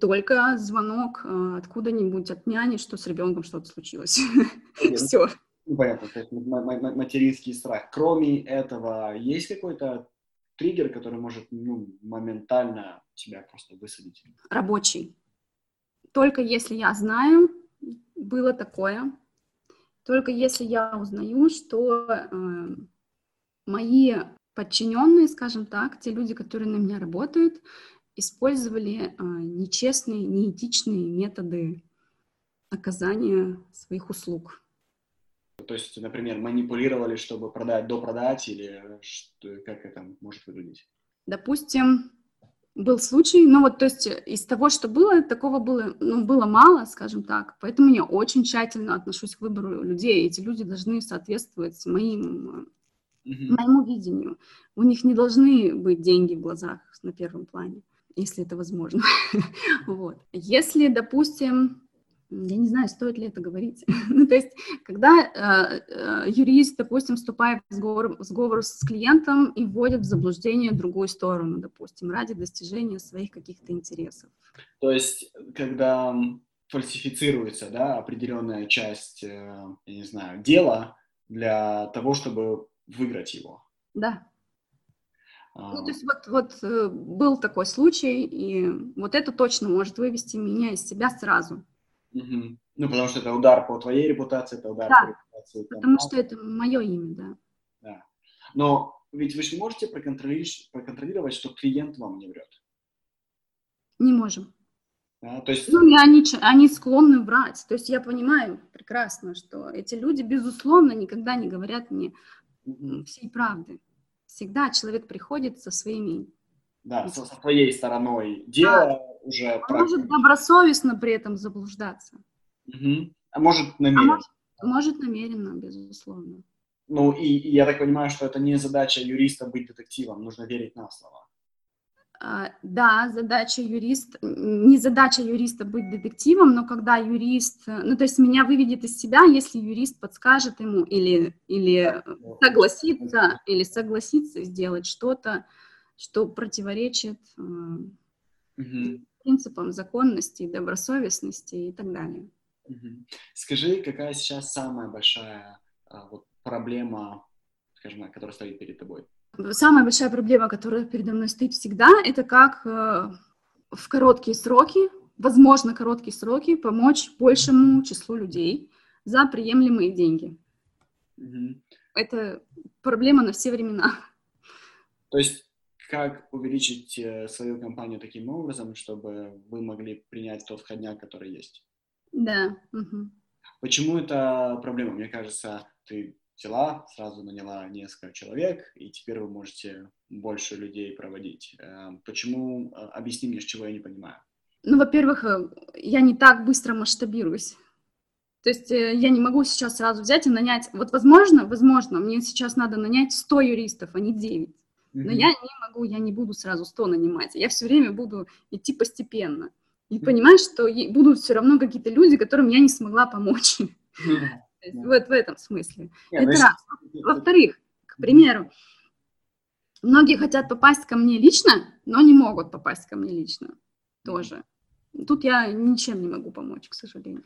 Только звонок э, откуда-нибудь от няни, что с ребенком что-то случилось. Все. Ну, понятно, то есть материнский страх. Кроме этого, есть какой-то триггер, который может ну, моментально тебя просто высадить? Рабочий. Только если я знаю, было такое, только если я узнаю, что э, мои подчиненные, скажем так, те люди, которые на меня работают, использовали а, нечестные, неэтичные методы оказания своих услуг. То есть, например, манипулировали, чтобы продать, допродать, или что, как это может выглядеть? Допустим, был случай, ну вот, то есть из того, что было, такого было, ну, было мало, скажем так, поэтому я очень тщательно отношусь к выбору людей. Эти люди должны соответствовать моим, mm-hmm. моему видению. У них не должны быть деньги в глазах на первом плане, если это возможно. вот. Если, допустим, я не знаю, стоит ли это говорить. ну, то есть, когда э, э, юрист, допустим, вступает в сговор, в сговор с клиентом и вводит в заблуждение другую сторону, допустим, ради достижения своих каких-то интересов. То есть, когда фальсифицируется, да, определенная часть, э, я не знаю, дела для того, чтобы выиграть его. Да. А... Ну, то есть вот, вот э, был такой случай, и вот это точно может вывести меня из себя сразу. Угу. Ну, потому что это удар по твоей репутации, это удар да, по репутации. потому что это мое имя, да. Да. Но ведь вы же не можете проконтролировать, проконтролировать, что клиент вам не врет. Не можем. Да, то есть... Ну, и они, они склонны врать. То есть я понимаю прекрасно, что эти люди, безусловно, никогда не говорят мне всей правды. Всегда человек приходит со своими... Да, со, своей стороной дела, да уже... А может добросовестно при этом заблуждаться. Угу. А может намеренно. А может, может намеренно, безусловно. Ну и, и я так понимаю, что это не задача юриста быть детективом, нужно верить на слово. Uh, да, задача юриста, не задача юриста быть детективом, но когда юрист, ну то есть меня выведет из себя, если юрист подскажет ему или, или согласится, или согласится сделать что-то, что противоречит угу принципам законности, добросовестности и так далее. Скажи, какая сейчас самая большая а, вот, проблема, скажем так, которая стоит перед тобой? Самая большая проблема, которая передо мной стоит всегда, это как э, в короткие сроки, возможно, короткие сроки, помочь большему числу людей за приемлемые деньги. Угу. Это проблема на все времена. То есть как увеличить э, свою компанию таким образом, чтобы вы могли принять тот входняк, который есть. Да. Угу. Почему это проблема? Мне кажется, ты взяла, сразу наняла несколько человек, и теперь вы можете больше людей проводить. Э, почему? Э, объясни мне, с чего я не понимаю. Ну, во-первых, я не так быстро масштабируюсь. То есть я не могу сейчас сразу взять и нанять... Вот возможно, возможно, мне сейчас надо нанять 100 юристов, а не 9. Но mm-hmm. я не могу, я не буду сразу 100 нанимать. Я все время буду идти постепенно. И mm-hmm. понимаешь, что будут все равно какие-то люди, которым я не смогла помочь. Mm-hmm. Вот в этом смысле. Это раз. Во-вторых, к примеру, многие хотят попасть ко мне лично, но не могут попасть ко мне лично тоже. Тут я ничем не могу помочь, к сожалению.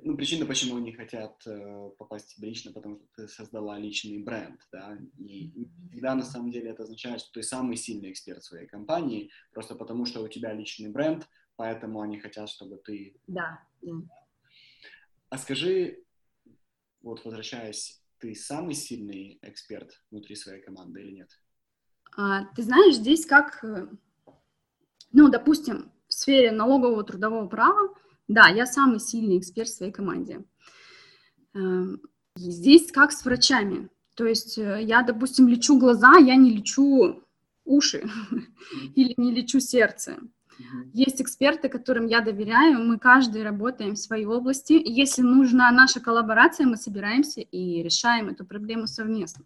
Ну, причина, почему они хотят э, попасть в тебя лично, потому что ты создала личный бренд, да, и всегда на самом деле это означает, что ты самый сильный эксперт своей компании, просто потому что у тебя личный бренд, поэтому они хотят, чтобы ты... Да, да. А скажи, вот возвращаясь, ты самый сильный эксперт внутри своей команды или нет? А, ты знаешь, здесь как, э, ну, допустим, в сфере налогового трудового права, да, я самый сильный эксперт в своей команде. Эм, здесь как с врачами. То есть э, я, допустим, лечу глаза, я не лечу уши или не лечу сердце. Есть эксперты, которым я доверяю, мы каждый работаем в своей области. И если нужна наша коллаборация, мы собираемся и решаем эту проблему совместно.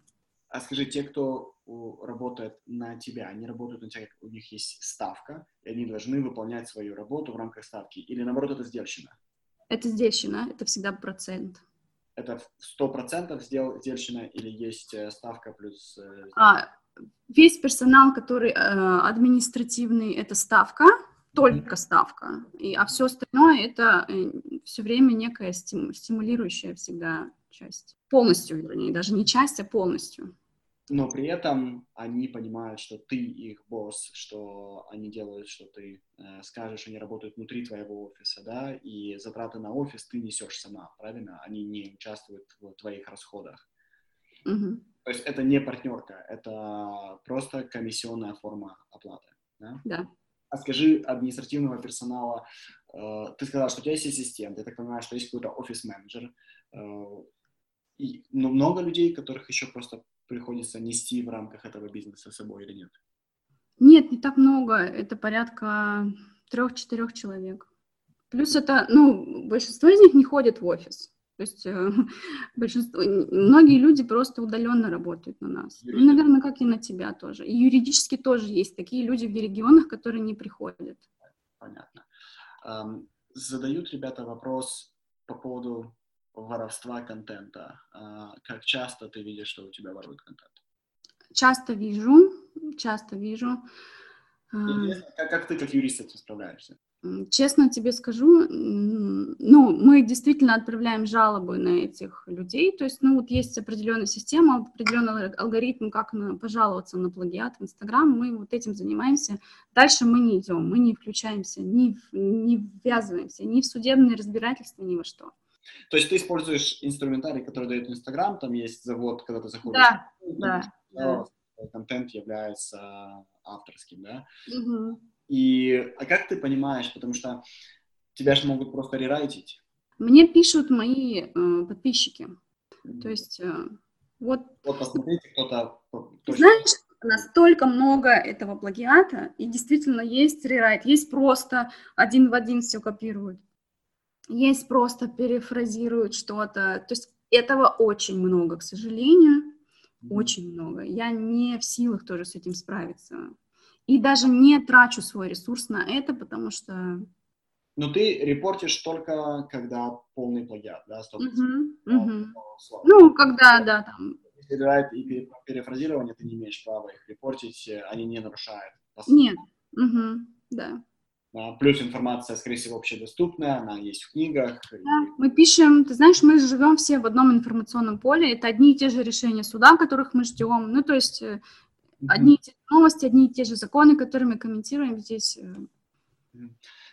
А скажи, те, кто работает на тебя, они работают на тебя, у них есть ставка, и они должны выполнять свою работу в рамках ставки, или наоборот, это сдельщина? Это сдельщина, это всегда процент. Это сто процентов сдельщина или есть э, ставка плюс... Э, а, весь персонал, который э, административный, это ставка, только ставка, и, а все остальное это э, все время некая стимулирующая всегда часть. Полностью, вернее, даже не часть, а полностью но при этом они понимают, что ты их босс, что они делают, что ты э, скажешь, они работают внутри твоего офиса, да, и затраты на офис ты несешь сама, правильно? Они не участвуют в твоих расходах. Угу. То есть это не партнерка, это просто комиссионная форма оплаты, да? Да. А скажи, административного персонала, э, ты сказала, что у тебя есть ассистент, я так понимаю, что есть какой-то офис-менеджер, э, и, но много людей, которых еще просто приходится нести в рамках этого бизнеса с собой или нет? Нет, не так много, это порядка трех-четырех человек. Плюс это, ну, большинство из них не ходит в офис. То есть э, большинство, многие люди просто удаленно работают на нас. Ну, наверное, как и на тебя тоже. И юридически тоже есть такие люди в регионах, которые не приходят. Понятно. Задают ребята вопрос по поводу воровства контента. Uh, как часто ты видишь, что у тебя воруют контент? Часто вижу, часто вижу. Интересно, как, как ты как юрист с этим справляешься? Честно тебе скажу, ну, мы действительно отправляем жалобы на этих людей, то есть, ну, вот есть определенная система, определенный алгоритм, как на, пожаловаться на плагиат в Инстаграм, мы вот этим занимаемся. Дальше мы не идем, мы не включаемся, не, не ввязываемся ни в судебные разбирательства, ни во что. То есть ты используешь инструментарий, который дает Инстаграм, там есть завод, когда ты заходишь. Да, да, да. Контент является авторским, да? Угу. И, а как ты понимаешь, потому что тебя же могут просто рерайтить? Мне пишут мои э, подписчики. Mm-hmm. То есть э, вот... Вот посмотрите, кто-то... Знаешь, настолько много этого плагиата, и действительно есть рерайт, есть просто один в один все копируют, есть просто перефразируют что-то. То есть этого очень много, к сожалению, mm-hmm. очень много. Я не в силах тоже с этим справиться. И даже не трачу свой ресурс на это, потому что... Но ты репортишь только, когда полный плагиат, да, 100%? Угу, угу. Ну, когда, да, там... Если и перефразирование, ты не имеешь права их репортить, они не нарушают. Нет, угу, да. Плюс информация, скорее всего, общедоступная, она есть в книгах. Да, мы пишем, ты знаешь, мы живем все в одном информационном поле, это одни и те же решения суда, которых мы ждем, ну, то есть э, Одни и те же новости, одни и те же законы, которые мы комментируем здесь. Э.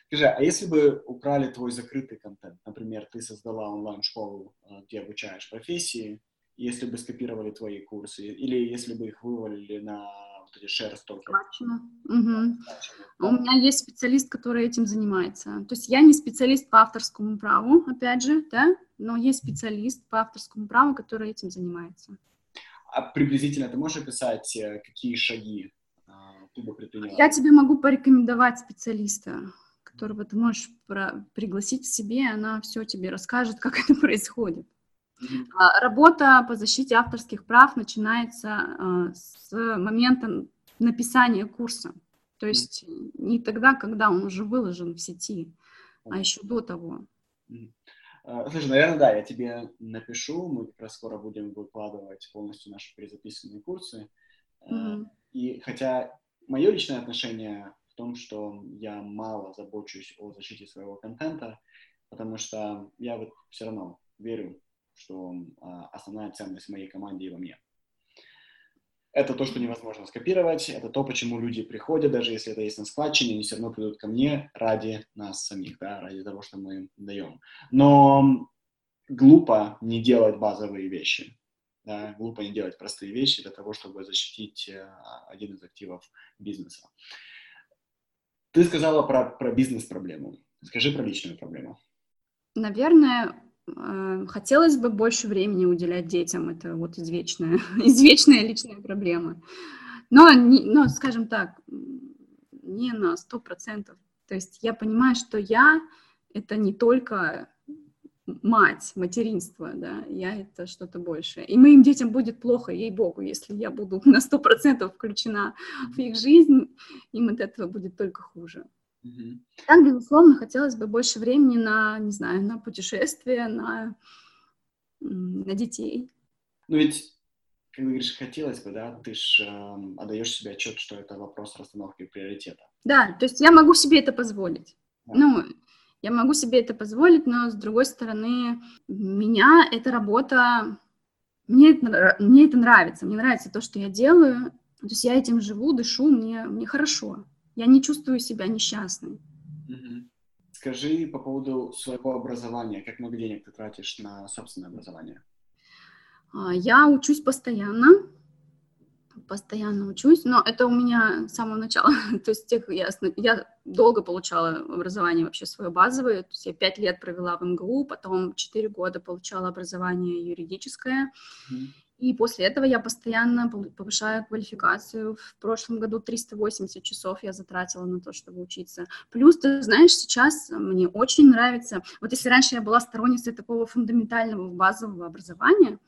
Скажи, а если бы украли твой закрытый контент, например, ты создала онлайн-школу, э, где обучаешь профессии, если бы скопировали твои курсы, или если бы их вывалили на вот эти только? Угу. У меня есть специалист, который этим занимается. То есть я не специалист по авторскому праву, опять же, да, но есть специалист по авторскому праву, который этим занимается. А приблизительно ты можешь описать, э, какие шаги а, ты бы предприняла? Я тебе могу порекомендовать специалиста, которого ты можешь про- пригласить к себе, она все тебе расскажет, как это происходит. Mm-hmm. Работа по защите авторских прав начинается а, с момента написания курса. То есть mm-hmm. не тогда, когда он уже выложен в сети, mm-hmm. а еще до того. А, слушай, наверное, да, я тебе напишу, мы как раз скоро будем выкладывать полностью наши перезаписанные курсы. Mm-hmm. И хотя мое личное отношение в том, что я мало забочусь о защите своего контента, потому что я вот все равно верю, что а, основная ценность моей команде и во мне. Это то, что невозможно скопировать, это то, почему люди приходят, даже если это есть на складчине, они все равно придут ко мне ради нас самих, да, ради того, что мы даем. Но глупо не делать базовые вещи, да, глупо не делать простые вещи для того, чтобы защитить э, один из активов бизнеса. Ты сказала про, про бизнес-проблему. Скажи про личную проблему. Наверное, хотелось бы больше времени уделять детям, это вот извечная, извечная личная проблема. Но, не, но, скажем так, не на сто процентов. То есть я понимаю, что я — это не только мать, материнство, да, я — это что-то большее. И моим детям будет плохо, ей-богу, если я буду на сто процентов включена в их жизнь, им от этого будет только хуже. Mm-hmm. Так, безусловно, хотелось бы больше времени на, не знаю, на путешествия, на, на детей. Ну ведь, как ты говоришь, хотелось бы, да, ты же э, отдаешь себе отчет, что это вопрос расстановки приоритета. Да, то есть я могу себе это позволить. Да. Ну, я могу себе это позволить, но с другой стороны, меня эта работа, мне это, мне это нравится, мне нравится то, что я делаю, то есть я этим живу, дышу, мне, мне хорошо. Я не чувствую себя несчастной. Скажи по поводу своего образования, как много денег ты тратишь на собственное образование? А, я учусь постоянно, постоянно учусь, но это у меня с самого начала. то есть тех, я, я долго получала образование вообще свое базовое, то есть я пять лет провела в МГУ, потом четыре года получала образование юридическое, mm-hmm. И после этого я постоянно повышаю квалификацию. В прошлом году 380 часов я затратила на то, чтобы учиться. Плюс, ты знаешь, сейчас мне очень нравится, вот если раньше я была сторонницей такого фундаментального базового образования,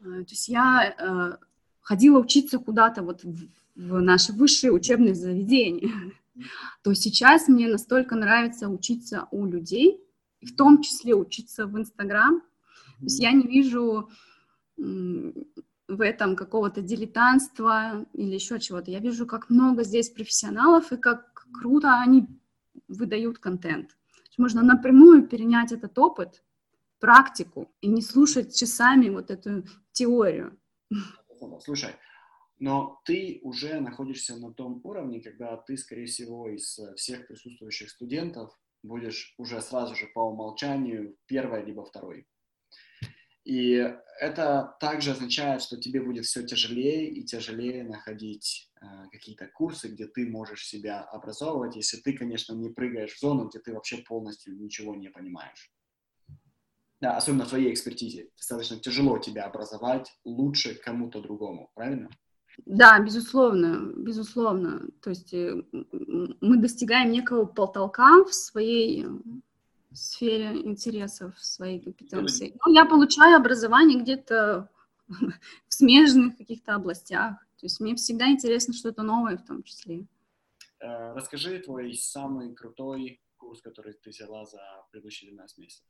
э, то есть я э, ходила учиться куда-то вот в, наши высшие учебные заведения, то сейчас мне настолько нравится учиться у людей, в том числе учиться в Инстаграм. То есть я не вижу в этом какого-то дилетантства или еще чего-то. Я вижу, как много здесь профессионалов и как круто они выдают контент. Можно напрямую перенять этот опыт, практику и не слушать часами вот эту теорию. Слушай, но ты уже находишься на том уровне, когда ты, скорее всего, из всех присутствующих студентов будешь уже сразу же по умолчанию первой либо второй. И это также означает, что тебе будет все тяжелее и тяжелее находить э, какие-то курсы, где ты можешь себя образовывать, если ты, конечно, не прыгаешь в зону, где ты вообще полностью ничего не понимаешь. Да, особенно в твоей экспертизе. Достаточно тяжело тебя образовать лучше кому-то другому, правильно? Да, безусловно, безусловно. То есть э, мы достигаем некого потолка в своей сфере интересов своей компетенции. Ну, я получаю образование где-то в смежных каких-то областях. То есть мне всегда интересно что-то новое в том числе. Э, расскажи твой самый крутой курс, который ты взяла за предыдущие 12 месяцев.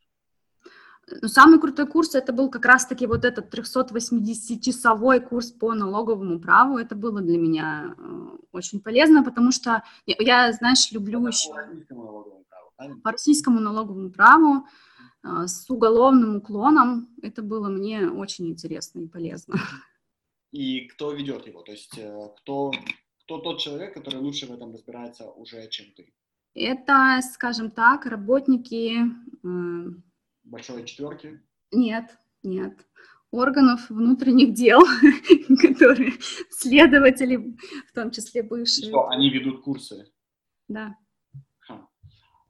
Ну, самый крутой курс это был как раз-таки вот этот 380-часовой курс по налоговому праву. Это было для меня э, очень полезно, потому что я, я знаешь, люблю это еще по российскому налоговому праву а, с уголовным уклоном. Это было мне очень интересно и полезно. И кто ведет его? То есть э, кто, кто тот человек, который лучше в этом разбирается уже, чем ты? Это, скажем так, работники... Э, Большой четверки? Нет, нет органов внутренних дел, которые следователи, в том числе бывшие. Что, они ведут курсы? Да.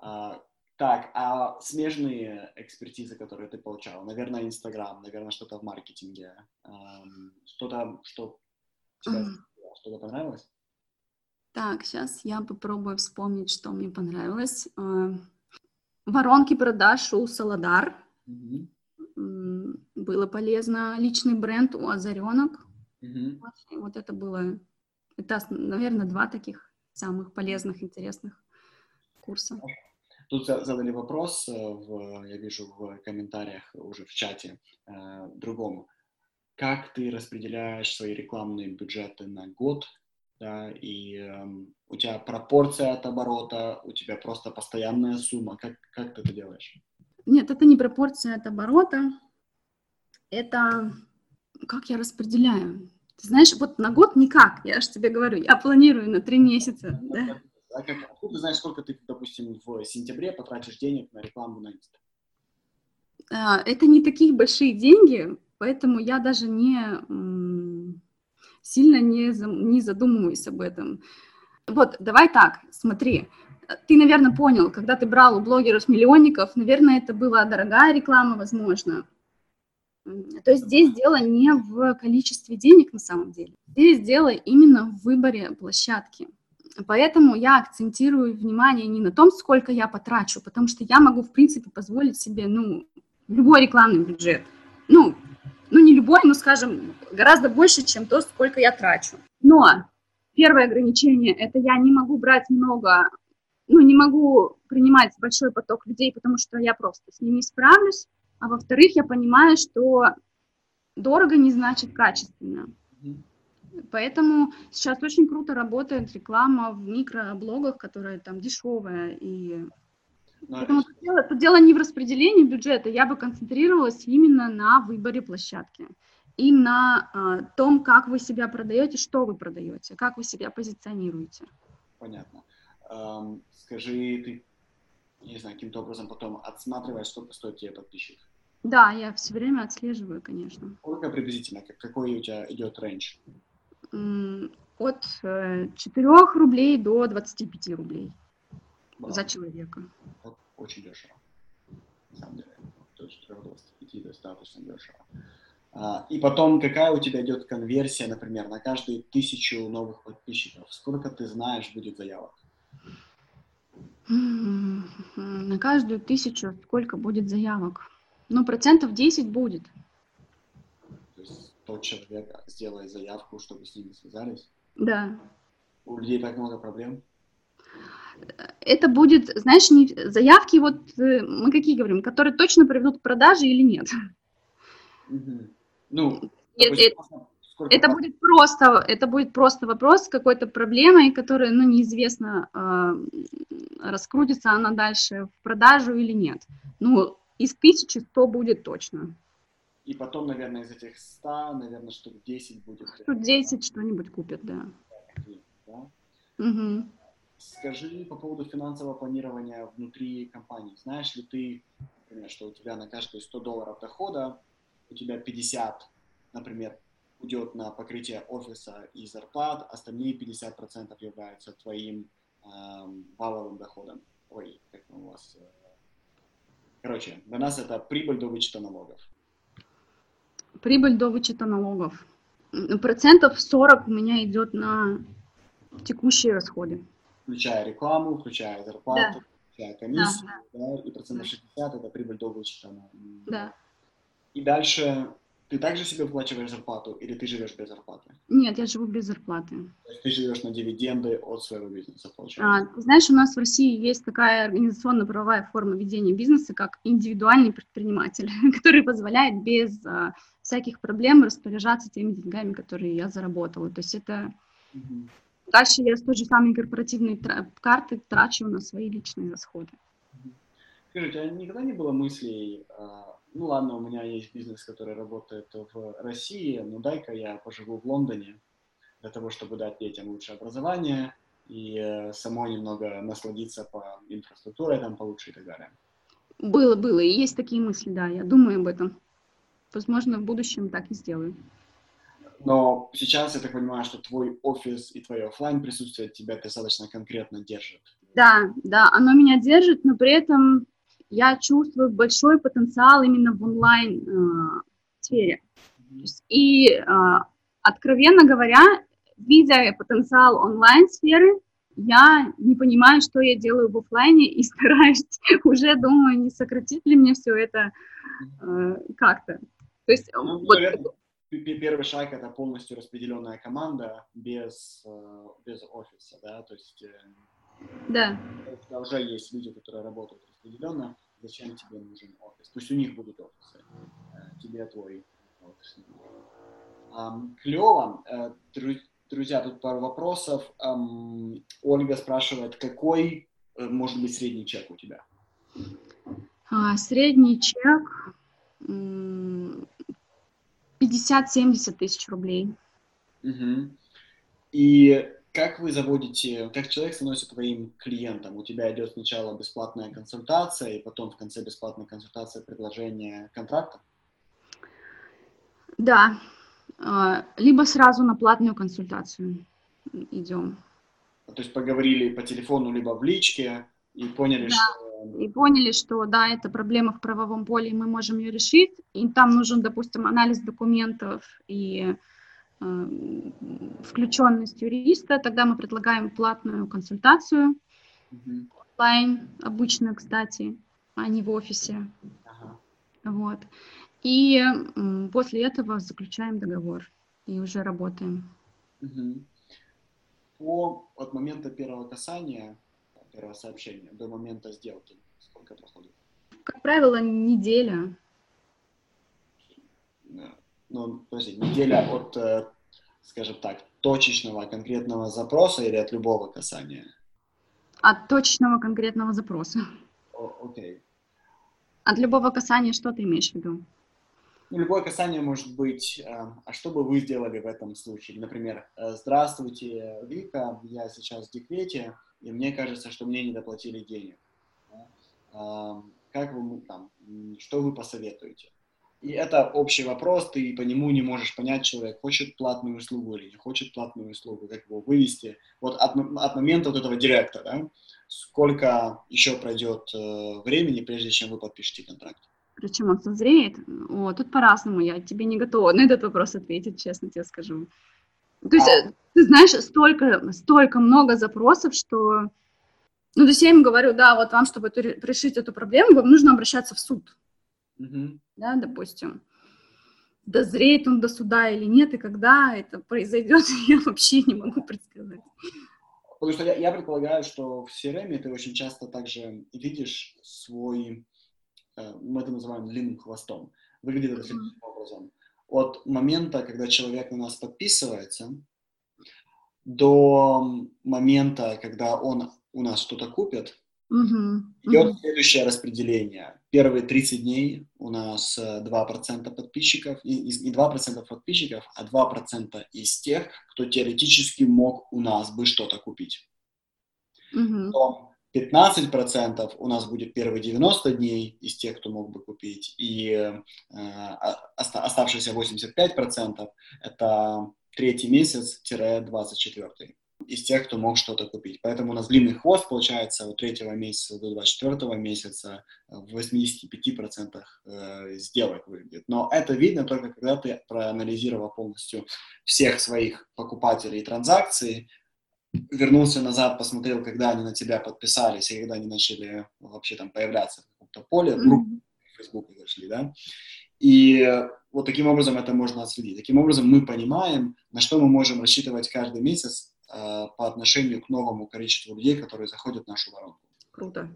А, так, а смежные экспертизы, которые ты получал? Наверное, Инстаграм, наверное, что-то в маркетинге, что-то, что тебе что-то понравилось? Так, сейчас я попробую вспомнить, что мне понравилось. А, воронки продаж у Солодар. Угу. Было полезно. Личный бренд у Озаренок. Угу. Вот это было, это, наверное, два таких самых полезных, интересных курса. Тут задали вопрос, э, в, я вижу в комментариях уже в чате э, другому. Как ты распределяешь свои рекламные бюджеты на год, да, и э, у тебя пропорция от оборота, у тебя просто постоянная сумма. Как, как ты это делаешь? Нет, это не пропорция от оборота, это как я распределяю. Ты знаешь, вот на год никак, я же тебе говорю, я планирую на три месяца. Да? А как, откуда ты знаешь, сколько ты, допустим, в сентябре потратишь денег на рекламу на Инста? А, это не такие большие деньги, поэтому я даже не сильно не, не задумываюсь об этом. Вот, давай так, смотри, ты, наверное, понял, когда ты брал у блогеров-миллионников, наверное, это была дорогая реклама, возможно. То есть здесь дело не в количестве денег на самом деле. Здесь дело именно в выборе площадки. Поэтому я акцентирую внимание не на том, сколько я потрачу, потому что я могу, в принципе, позволить себе, ну, любой рекламный бюджет. Ну, ну не любой, но, скажем, гораздо больше, чем то, сколько я трачу. Но первое ограничение – это я не могу брать много, ну, не могу принимать большой поток людей, потому что я просто с ними справлюсь. А во-вторых, я понимаю, что дорого не значит качественно. Поэтому сейчас очень круто работает реклама в микроблогах, которая там дешевая. И... Поэтому это... Тут, дело, тут дело не в распределении бюджета, я бы концентрировалась именно на выборе площадки и на э, том, как вы себя продаете, что вы продаете, как вы себя позиционируете. Понятно. Эм, скажи, ты, не знаю, каким-то образом потом отсматриваешь, сколько стоит тебе подписчик? Да, я все время отслеживаю, конечно. Сколько приблизительно? Какой у тебя идет рейндж? От 4 рублей до 25 рублей Вау. за человека. Вот очень дешево. На самом деле. От 4 до 25 достаточно дешево. А, и потом, какая у тебя идет конверсия, например, на каждую тысячу новых подписчиков? Сколько ты знаешь будет заявок? На каждую тысячу сколько будет заявок? Ну, процентов 10 будет. Тот человек сделает заявку, чтобы с ними связались? Да. У людей так много проблем? Это будет, знаешь, не, заявки, вот э, мы какие говорим, которые точно приведут к продаже или нет? Угу. Ну, это, это, это будет просто, это будет просто вопрос какой-то проблемой, которая, ну, неизвестно, э, раскрутится она дальше в продажу или нет. Ну, из тысячи сто будет точно. И потом, наверное, из этих ста, наверное, штук 10 будет. Штук 10 что-нибудь купят, да. да? Угу. Скажи по поводу финансового планирования внутри компании. Знаешь ли ты, например, что у тебя на каждые 100 долларов дохода у тебя 50, например, уйдет на покрытие офиса и зарплат, остальные 50% являются твоим эм, валовым доходом. Ой, как у вас... Э... Короче, для нас это прибыль до вычета налогов. Прибыль до вычета налогов. Процентов 40 у меня идет на текущие расходы. Включая рекламу, включая зарплату, да. включая комиссию, да, да. Да, и процентов 60 это прибыль до вычета. Да. И дальше ты также себе выплачиваешь зарплату или ты живешь без зарплаты? Нет, я живу без зарплаты. То есть ты живешь на дивиденды от своего бизнеса, получается? А, знаешь, у нас в России есть такая организационно-правовая форма ведения бизнеса, как индивидуальный предприниматель, который позволяет без а, всяких проблем распоряжаться теми деньгами, которые я заработала. То есть это... Угу. Дальше я с той же самой корпоративной тра- карты трачу на свои личные расходы. Скажи, у тебя никогда не было мыслей а, ну ладно, у меня есть бизнес, который работает в России, но дай-ка я поживу в Лондоне для того, чтобы дать детям лучшее образование и э, самой немного насладиться по инфраструктуре там получше и так далее. Было, было, и есть такие мысли, да, я думаю об этом. Возможно, в будущем так и сделаю. Но сейчас я так понимаю, что твой офис и твое офлайн присутствие тебя достаточно конкретно держит. Да, да, оно меня держит, но при этом я чувствую большой потенциал именно в онлайн-сфере. Э, и, э, откровенно говоря, видя потенциал онлайн-сферы, я не понимаю, что я делаю в офлайне и стараюсь, уже думаю, не сократить ли мне все это э, как-то. То есть, ну, вот, наверное, первый шаг это полностью распределенная команда без, без офиса, да, то есть да. У тебя уже есть люди, которые работают распределенно, зачем тебе нужен офис? Пусть у них будут офисы, э, тебе твой офис. Клево. Э, друзья, тут пару вопросов. Ольга спрашивает, какой э, может быть средний чек у тебя? А, средний чек 50-70 тысяч рублей. Угу. И как вы заводите, как человек становится твоим клиентом? У тебя идет сначала бесплатная консультация, и потом в конце бесплатной консультации предложение контракта? Да, а, либо сразу на платную консультацию идем. То есть поговорили по телефону, либо в личке, и поняли, да. что... И поняли, что да, это проблема в правовом поле, и мы можем ее решить. И там нужен, допустим, анализ документов и Э, включенность юриста, тогда мы предлагаем платную консультацию, mm-hmm. онлайн обычно, кстати, а не в офисе. Ага. Вот. И после этого заключаем договор и уже работаем. Угу. По от момента первого касания, первого сообщения до момента сделки, сколько проходит? Как правило, неделя. Ну, подожди, неделя от э, скажем так, точечного конкретного запроса или от любого касания? От точечного конкретного запроса. Окей. Okay. От любого касания что ты имеешь в виду? Ну, любое касание может быть, э, а что бы вы сделали в этом случае? Например, э, здравствуйте, Вика, я сейчас в декрете, и мне кажется, что мне не доплатили денег. Как вы, там, что вы посоветуете? И это общий вопрос, ты по нему не можешь понять, человек хочет платную услугу или не хочет платную услугу, как его вывести. Вот от, от момента вот этого директора, сколько еще пройдет э, времени, прежде чем вы подпишете контракт? Причем он созреет? О, тут по-разному, я тебе не готова на этот вопрос ответить, честно тебе скажу. То есть, а. ты знаешь, столько, столько много запросов, что... Ну, то есть я им говорю, да, вот вам, чтобы решить эту проблему, вам нужно обращаться в суд. Угу. Да, допустим. Дозреет он до суда или нет, и когда это произойдет, я вообще не могу предсказать. Потому что я, я предполагаю, что в CRM ты очень часто также видишь свой, э, мы это называем длинным хвостом. Выглядит это следующим образом. От момента, когда человек на нас подписывается, до момента, когда он у нас что-то купит, Угу. Идет следующее распределение. Первые 30 дней у нас 2% э, подписчиков, и, не 2% подписчиков, а 2% из тех, кто теоретически мог у нас бы что-то купить. Угу. Потом 15% у нас будет первые 90 дней из тех, кто мог бы купить, и э, оставшиеся 85% это третий месяц-24 из тех, кто мог что-то купить. Поэтому у нас длинный хвост получается от третьего месяца до 24 месяца в 85% э, сделок выглядит. Но это видно только когда ты проанализировал полностью всех своих покупателей и транзакций, вернулся назад, посмотрел, когда они на тебя подписались и когда они начали вообще там появляться в каком-то поле, группы в Facebook зашли, да, и вот таким образом это можно отследить. Таким образом мы понимаем, на что мы можем рассчитывать каждый месяц Э, по отношению к новому количеству людей, которые заходят в нашу воронку. Круто.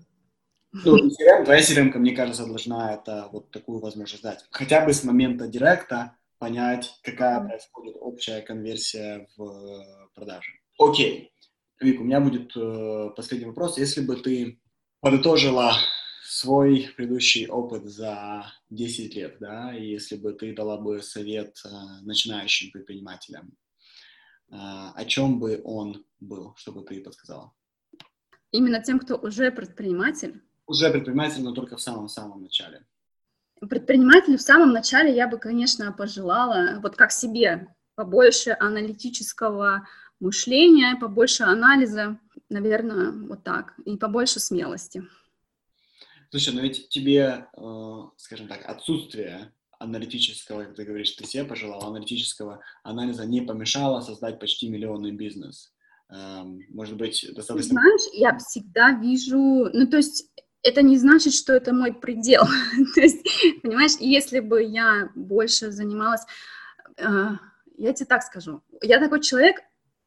Ну, CRM, твоя CRM, мне кажется, должна это вот такую возможность дать. Хотя бы с момента директа понять, какая происходит общая конверсия в э, продаже. Окей. Вик, у меня будет э, последний вопрос. Если бы ты подытожила свой предыдущий опыт за 10 лет, да, и если бы ты дала бы совет э, начинающим предпринимателям, а, о чем бы он был, чтобы ты подсказала? Именно тем, кто уже предприниматель? Уже предприниматель, но только в самом-самом начале. Предпринимателю в самом начале я бы, конечно, пожелала, вот как себе, побольше аналитического мышления, побольше анализа, наверное, вот так, и побольше смелости. Слушай, но ведь тебе, э, скажем так, отсутствие аналитического, как ты говоришь, ты себе пожелал, аналитического анализа не помешало создать почти миллионный бизнес. Эм, может быть, достаточно... Знаешь, я всегда вижу, ну, то есть это не значит, что это мой предел. то есть, понимаешь, если бы я больше занималась... Э, я тебе так скажу. Я такой человек,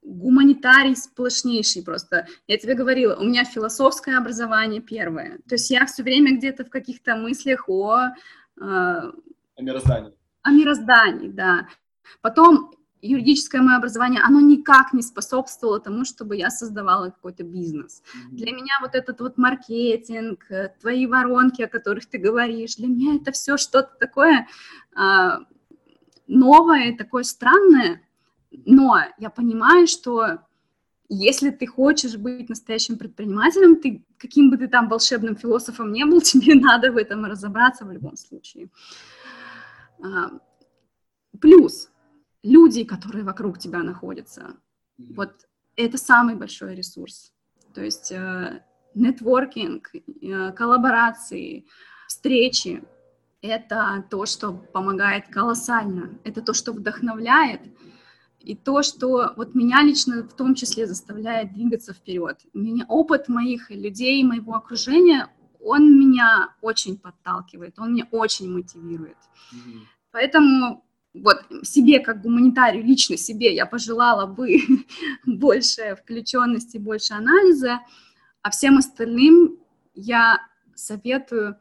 гуманитарий сплошнейший просто. Я тебе говорила, у меня философское образование первое. То есть я все время где-то в каких-то мыслях о э, о мироздании. О мироздании, да. Потом юридическое мое образование, оно никак не способствовало тому, чтобы я создавала какой-то бизнес. Mm-hmm. Для меня вот этот вот маркетинг, э, твои воронки, о которых ты говоришь, для меня это все что-то такое а, новое, такое странное, но я понимаю, что если ты хочешь быть настоящим предпринимателем, ты каким бы ты там волшебным философом не был, тебе надо в этом разобраться в любом случае. А, плюс люди, которые вокруг тебя находятся, вот это самый большой ресурс. То есть э, нетворкинг, э, коллаборации, встречи – это то, что помогает колоссально, это то, что вдохновляет, и то, что вот меня лично в том числе заставляет двигаться вперед. Меня, опыт моих людей, моего окружения, он меня очень подталкивает, он меня очень мотивирует. Mm-hmm. Поэтому вот себе как гуманитарию, лично себе я пожелала бы больше включенности, больше анализа, а всем остальным я советую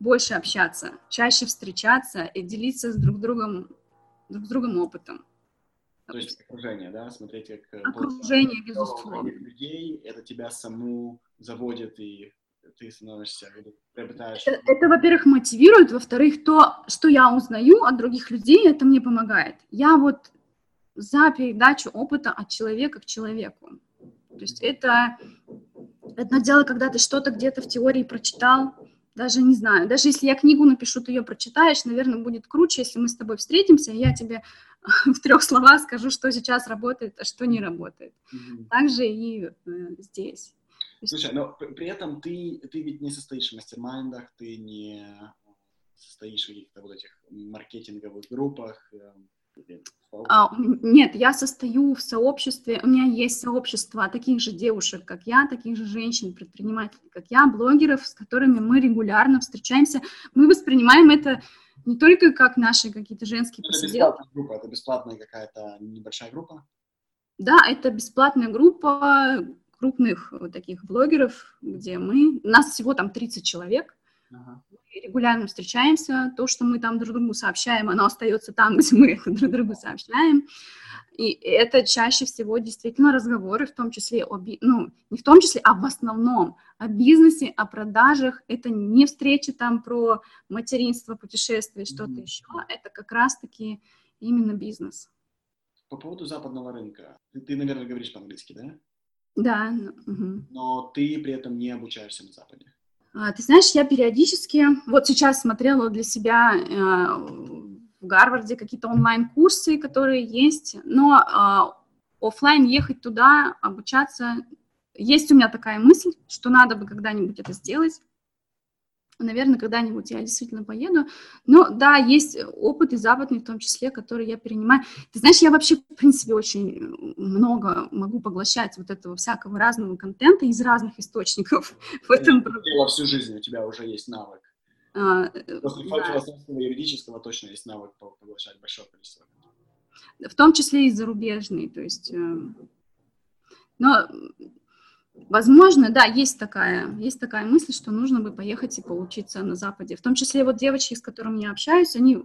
больше общаться, чаще встречаться и делиться с друг другом, друг с другом опытом. То есть окружение, да, смотреть как... Окружение, безусловно. людей, это тебя саму заводит и ты становишься, приобретаешь... Это, это, во-первых, мотивирует, во-вторых, то, что я узнаю от других людей, это мне помогает. Я вот за передачу опыта от человека к человеку. То есть это одно дело, когда ты что-то где-то в теории прочитал, даже не знаю, даже если я книгу напишу, ты ее прочитаешь, наверное, будет круче, если мы с тобой встретимся, и я тебе в трех словах скажу, что сейчас работает, а что не работает. Mm-hmm. Также и э, здесь. Слушай, но при этом ты, ты ведь не состоишь в мастер-майндах, ты не состоишь в каких-то вот этих маркетинговых группах, эм, а, нет, я состою в сообществе, у меня есть сообщество таких же девушек, как я, таких же женщин, предпринимателей, как я, блогеров, с которыми мы регулярно встречаемся. Мы воспринимаем это не только как наши какие-то женские это посиделки. Бесплатная группа, это бесплатная какая-то небольшая группа? Да, это бесплатная группа крупных вот таких блогеров, где мы, нас всего там 30 человек, ага регулярно встречаемся, то, что мы там друг другу сообщаем, оно остается там, где мы это друг другу сообщаем. И это чаще всего действительно разговоры, в том числе о, ну, не в том числе, а в основном о бизнесе, о продажах. Это не встречи там про материнство, путешествия, что-то mm-hmm. еще. Это как раз-таки именно бизнес. По поводу западного рынка. Ты, ты наверное, говоришь по-английски, да? Да. Угу. Но ты при этом не обучаешься на Западе. А, ты знаешь, я периодически, вот сейчас смотрела для себя э, в Гарварде какие-то онлайн-курсы, которые есть, но э, офлайн ехать туда, обучаться, есть у меня такая мысль, что надо бы когда-нибудь это сделать. Наверное, когда-нибудь я действительно поеду. Но да, есть опыт и западный в том числе, который я перенимаю. Ты знаешь, я вообще, в принципе, очень много могу поглощать вот этого всякого разного контента из разных источников. В этом... Дело всю жизнь, у тебя уже есть навык. А, После да. и юридического точно есть навык поглощать большое количество. В том числе и зарубежный, то есть... Э, но Возможно, да, есть такая, есть такая мысль, что нужно бы поехать и поучиться на Западе. В том числе вот девочки, с которыми я общаюсь, они,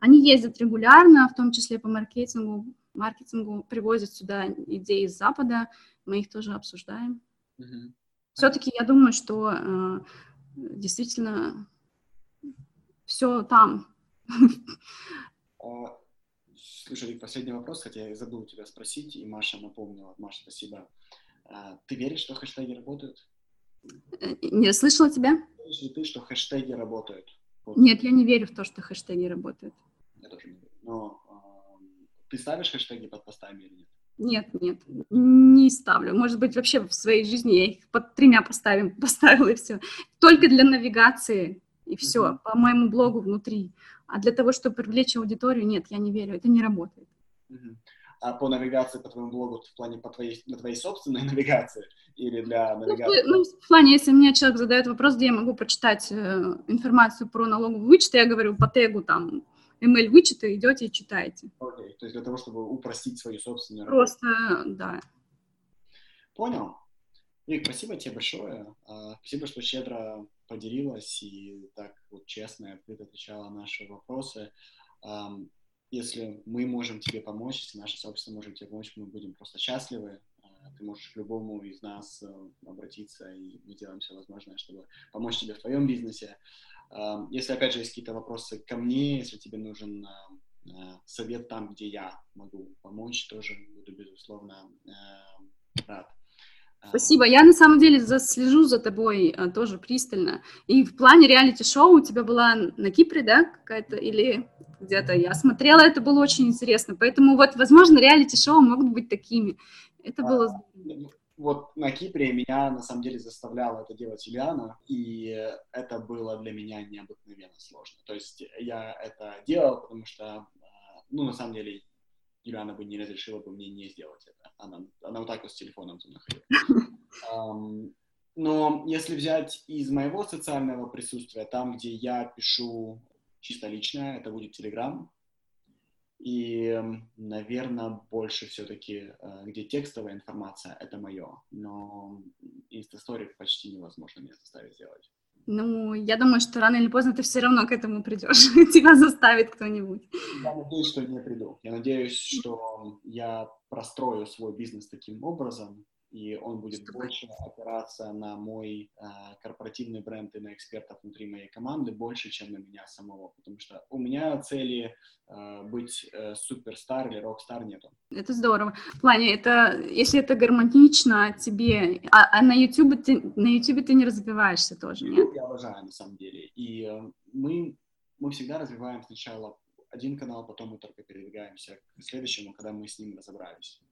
они ездят регулярно, в том числе по маркетингу, маркетингу привозят сюда идеи из Запада, мы их тоже обсуждаем. Mm-hmm. Все-таки я думаю, что э, действительно все там. А, слушай, последний вопрос, хотя я забыл тебя спросить, и Маша напомнила. Маша, спасибо. А, ты веришь, что хэштеги работают? Э, не слышала тебя? Веришь ли ты, что хэштеги работают? Вот. Нет, я не верю в то, что хэштеги работают. Я тоже не верю. Но э, ты ставишь хэштеги под постами или нет? Нет, нет, не ставлю. Может быть, вообще в своей жизни я их под тремя поставим, поставила и все. Только для навигации и все, uh-huh. по моему блогу внутри. А для того, чтобы привлечь аудиторию, нет, я не верю, это не работает. Uh-huh а по навигации по твоему блогу в плане по твоей, для твоей собственной навигации или для ну, навигации? Ну, в плане, если мне человек задает вопрос, где я могу прочитать э, информацию про налоговый вычет, я говорю по тегу там ML вычеты, идете и читаете. Окей, okay. то есть для того, чтобы упростить свою собственную Просто, работу. да. Понял. Вик, спасибо тебе большое. А, спасибо, что щедро поделилась и так вот честно и открыто отвечала на наши вопросы если мы можем тебе помочь, если наше сообщество может тебе помочь, мы будем просто счастливы. А, ты можешь к любому из нас э, обратиться, и мы делаем все возможное, чтобы помочь тебе в твоем бизнесе. Если, опять же, есть какие-то вопросы ко мне, если тебе нужен а, совет там, где я могу помочь, тоже буду, безусловно, рад. Спасибо. Я на самом деле слежу за тобой тоже пристально. И в плане реалити-шоу у тебя была на Кипре, да, какая-то или где-то я смотрела, это было очень интересно. Поэтому вот, возможно, реалити-шоу могут быть такими. Это а, было... Вот на Кипре меня, на самом деле, заставляла это делать Юлиана, и это было для меня необыкновенно сложно. То есть я это делал, потому что, а, ну, на самом деле, Юлиана бы не разрешила бы мне не сделать это. Она, она вот так вот с телефоном за мной Но если взять из моего социального присутствия, там, где я пишу чисто личное, это будет Telegram. И, наверное, больше все-таки, э, где текстовая информация, это мое. Но инстасторик почти невозможно мне заставить сделать. Ну, я думаю, что рано или поздно ты все равно к этому придешь. Тебя заставит кто-нибудь. Я надеюсь, что не приду. Я надеюсь, что я прострою свой бизнес таким образом, и он будет больше опираться на мой э, корпоративный бренд и на экспертов внутри моей команды больше, чем на меня самого, потому что у меня цели э, быть э, суперстар или рок-стар нету. Это здорово. В плане, это, если это гармонично тебе, а, а на YouTube ты, на YouTube ты не развиваешься тоже, нет? Я обожаю, на самом деле, и э, мы, мы всегда развиваем сначала один канал, потом мы только передвигаемся к следующему, когда мы с ним разобрались.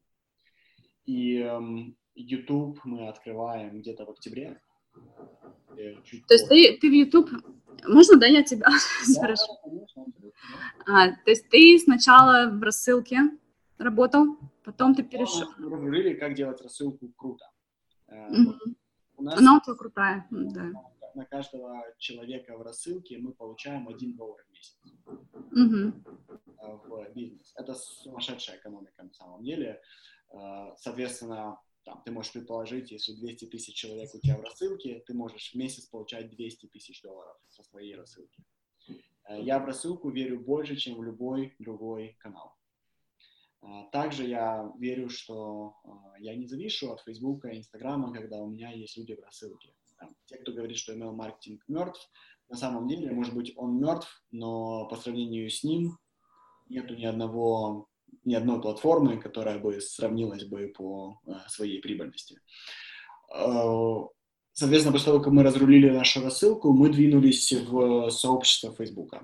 И эм, YouTube мы открываем где-то в октябре. То есть ты, ты в YouTube... Можно, да, я тебя да, спрошу? А, то есть ты сначала в рассылке работал, потом ты перешел... Мы разрулили, как делать рассылку круто. Mm-hmm. У нас Она у крутая, да. На каждого человека в рассылке мы получаем 1 доллар в месяц mm-hmm. в бизнес. Это сумасшедшая экономика на самом деле. Э, соответственно, там, ты можешь предположить, если 200 тысяч человек у тебя в рассылке, ты можешь в месяц получать 200 тысяч долларов со своей рассылки. Э, я в рассылку верю больше, чем в любой другой канал. Э, также я верю, что я не завишу от Фейсбука и Инстаграма, когда у меня есть люди в рассылке. Там, те, кто говорит, что email-маркетинг мертв, на самом деле, может быть, он мертв, но по сравнению с ним нету ни одного ни одной платформы, которая бы сравнилась бы по э, своей прибыльности. Э, соответственно, после того, как мы разрулили нашу рассылку, мы двинулись в сообщество Facebook.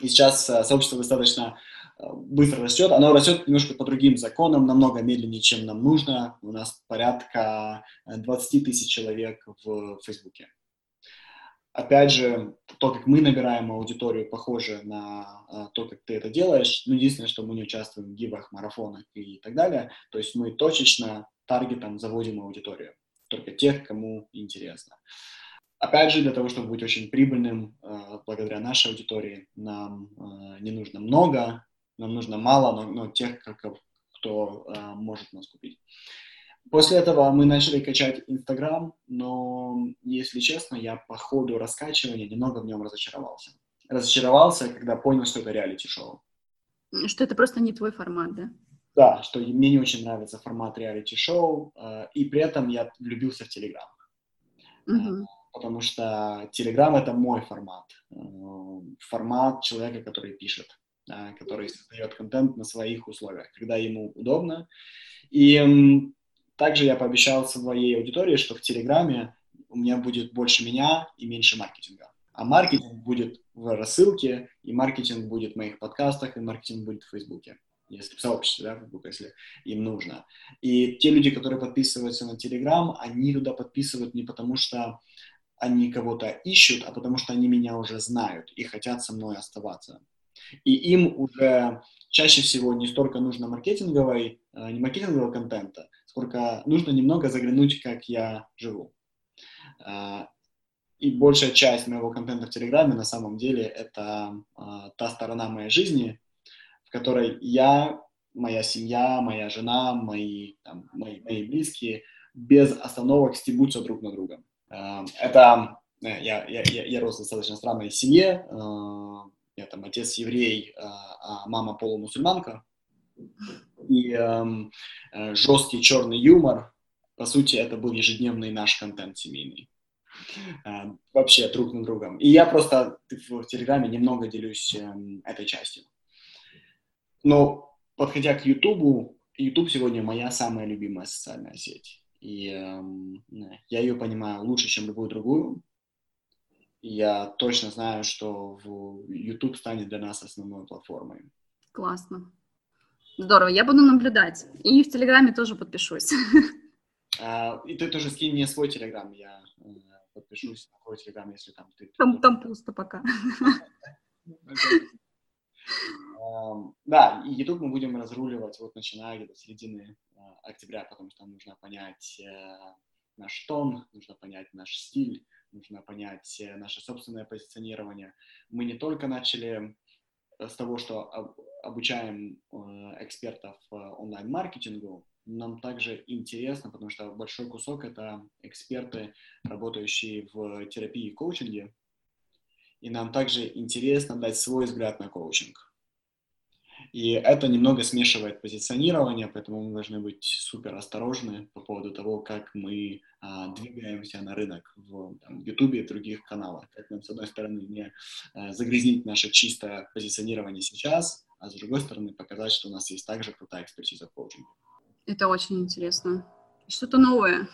И сейчас э, сообщество достаточно быстро растет. Оно растет немножко по другим законам, намного медленнее, чем нам нужно. У нас порядка 20 тысяч человек в Фейсбуке. Опять же, то, как мы набираем аудиторию, похоже на а, то, как ты это делаешь. Ну, единственное, что мы не участвуем в гивах, марафонах и так далее. То есть мы точечно таргетом заводим аудиторию. Только тех, кому интересно. Опять же, для того, чтобы быть очень прибыльным, э, благодаря нашей аудитории, нам э, не нужно много, нам нужно мало, но, но тех, кто э, может нас купить. После этого мы начали качать Инстаграм, но, если честно, я по ходу раскачивания немного в нем разочаровался. Разочаровался, когда понял, что это реалити-шоу. Что это просто не твой формат, да? Да, что мне не очень нравится формат реалити-шоу, э, и при этом я влюбился в Телеграм. Угу. Потому что Телеграм — это мой формат. Э, формат человека, который пишет, который создает контент на своих условиях, когда ему удобно. И также я пообещал своей аудитории, что в Телеграме у меня будет больше меня и меньше маркетинга. А маркетинг будет в рассылке, и маркетинг будет в моих подкастах, и маркетинг будет в Фейсбуке, если в сообществе, да, Facebook, если им нужно. И те люди, которые подписываются на Телеграм, они туда подписывают не потому, что они кого-то ищут, а потому что они меня уже знают и хотят со мной оставаться. И им уже чаще всего не столько нужно маркетинговой, э, не маркетингового контента, сколько нужно немного заглянуть, как я живу. А, и большая часть моего контента в Телеграме на самом деле это а, та сторона моей жизни, в которой я, моя семья, моя жена, мои, там, мои, мои близкие без остановок стебутся друг на друга. А, это э, я, я, я, я рос в достаточно странной семье. Я там отец еврей, а мама полумусульманка и эм, э, жесткий черный юмор. По сути, это был ежедневный наш контент семейный. Э, вообще друг на другом. И я просто в Телеграме немного делюсь э, этой частью. Но подходя к Ютубу, YouTube сегодня моя самая любимая социальная сеть. И э, я ее понимаю лучше, чем любую другую. Я точно знаю, что YouTube станет для нас основной платформой. Классно. Здорово, я буду наблюдать. И в Телеграме тоже подпишусь. А, и ты тоже скинь мне свой Телеграм, я э, подпишусь на твой Телеграм, если там ты... Там, там пусто пока. Да, и YouTube мы будем разруливать вот начиная где-то с середины э, октября, потому что нужно понять э, наш тон, нужно понять наш стиль, нужно понять наше собственное позиционирование. Мы не только начали с того, что обучаем э, экспертов э, онлайн-маркетингу, нам также интересно, потому что большой кусок — это эксперты, работающие в терапии и коучинге, и нам также интересно дать свой взгляд на коучинг. И это немного смешивает позиционирование, поэтому мы должны быть супер осторожны по поводу того, как мы а, двигаемся на рынок в там, YouTube и других каналах. Как нам, с одной стороны, не а, загрязнить наше чистое позиционирование сейчас, а с другой стороны, показать, что у нас есть также крутая экспертиза в коучинге. Это очень интересно. Что-то новое.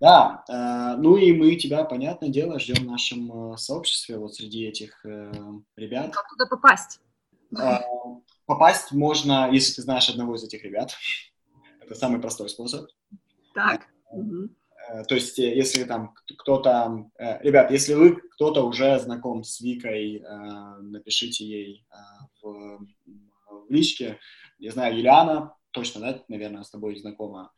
Да, э, ну и мы тебя, понятное дело, ждем в нашем э, сообществе, вот среди этих э, ребят. Как туда попасть? Э, попасть можно, если ты знаешь одного из этих ребят. Это самый простой способ. Так. Э, то есть, э, если там кто-то... Э, ребят, если вы, кто-то уже знаком с Викой, э, напишите ей э, в, в личке. Я знаю, Юлиана, точно, да, наверное, с тобой знакома.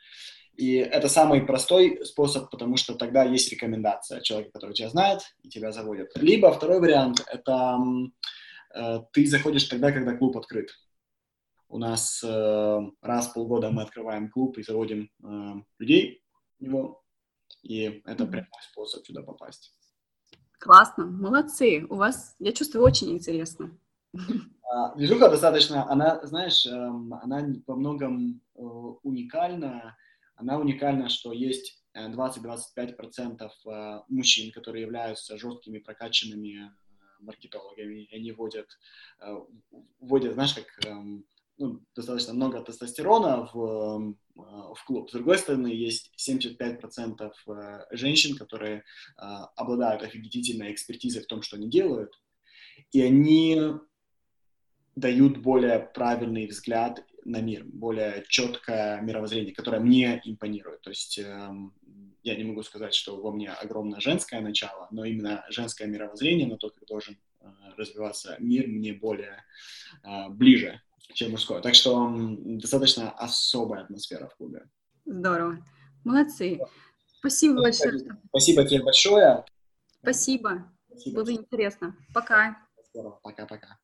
И это самый простой способ, потому что тогда есть рекомендация человека, который тебя знает и тебя заводит. Либо второй вариант – это э, ты заходишь тогда, когда клуб открыт. У нас э, раз в полгода мы открываем клуб и заводим э, людей в него, и это прямой способ сюда попасть. Классно, молодцы. У вас, я чувствую, очень интересно. А, движуха достаточно, она, знаешь, эм, она во многом э, уникальна она уникальна, что есть 20-25% э, э, мужчин, которые являются жесткими прокачанными э, маркетологами, они вводят, вводят, знаешь, как эм, ну, достаточно много тестостерона в, в клуб. С другой стороны, есть 75% женщин, которые обладают офигительной экспертизой в том, что они делают, и они дают более правильный взгляд на мир, более четкое мировоззрение, которое мне импонирует. То есть э, я не могу сказать, что во мне огромное женское начало, но именно женское мировоззрение на то, как должен э, развиваться мир, мне более э, ближе, чем мужское. Так что достаточно особая атмосфера в клубе. Здорово. Молодцы. Спасибо большое. Спасибо тебе большое. Спасибо. Спасибо. Было интересно. Пока. Пока-пока.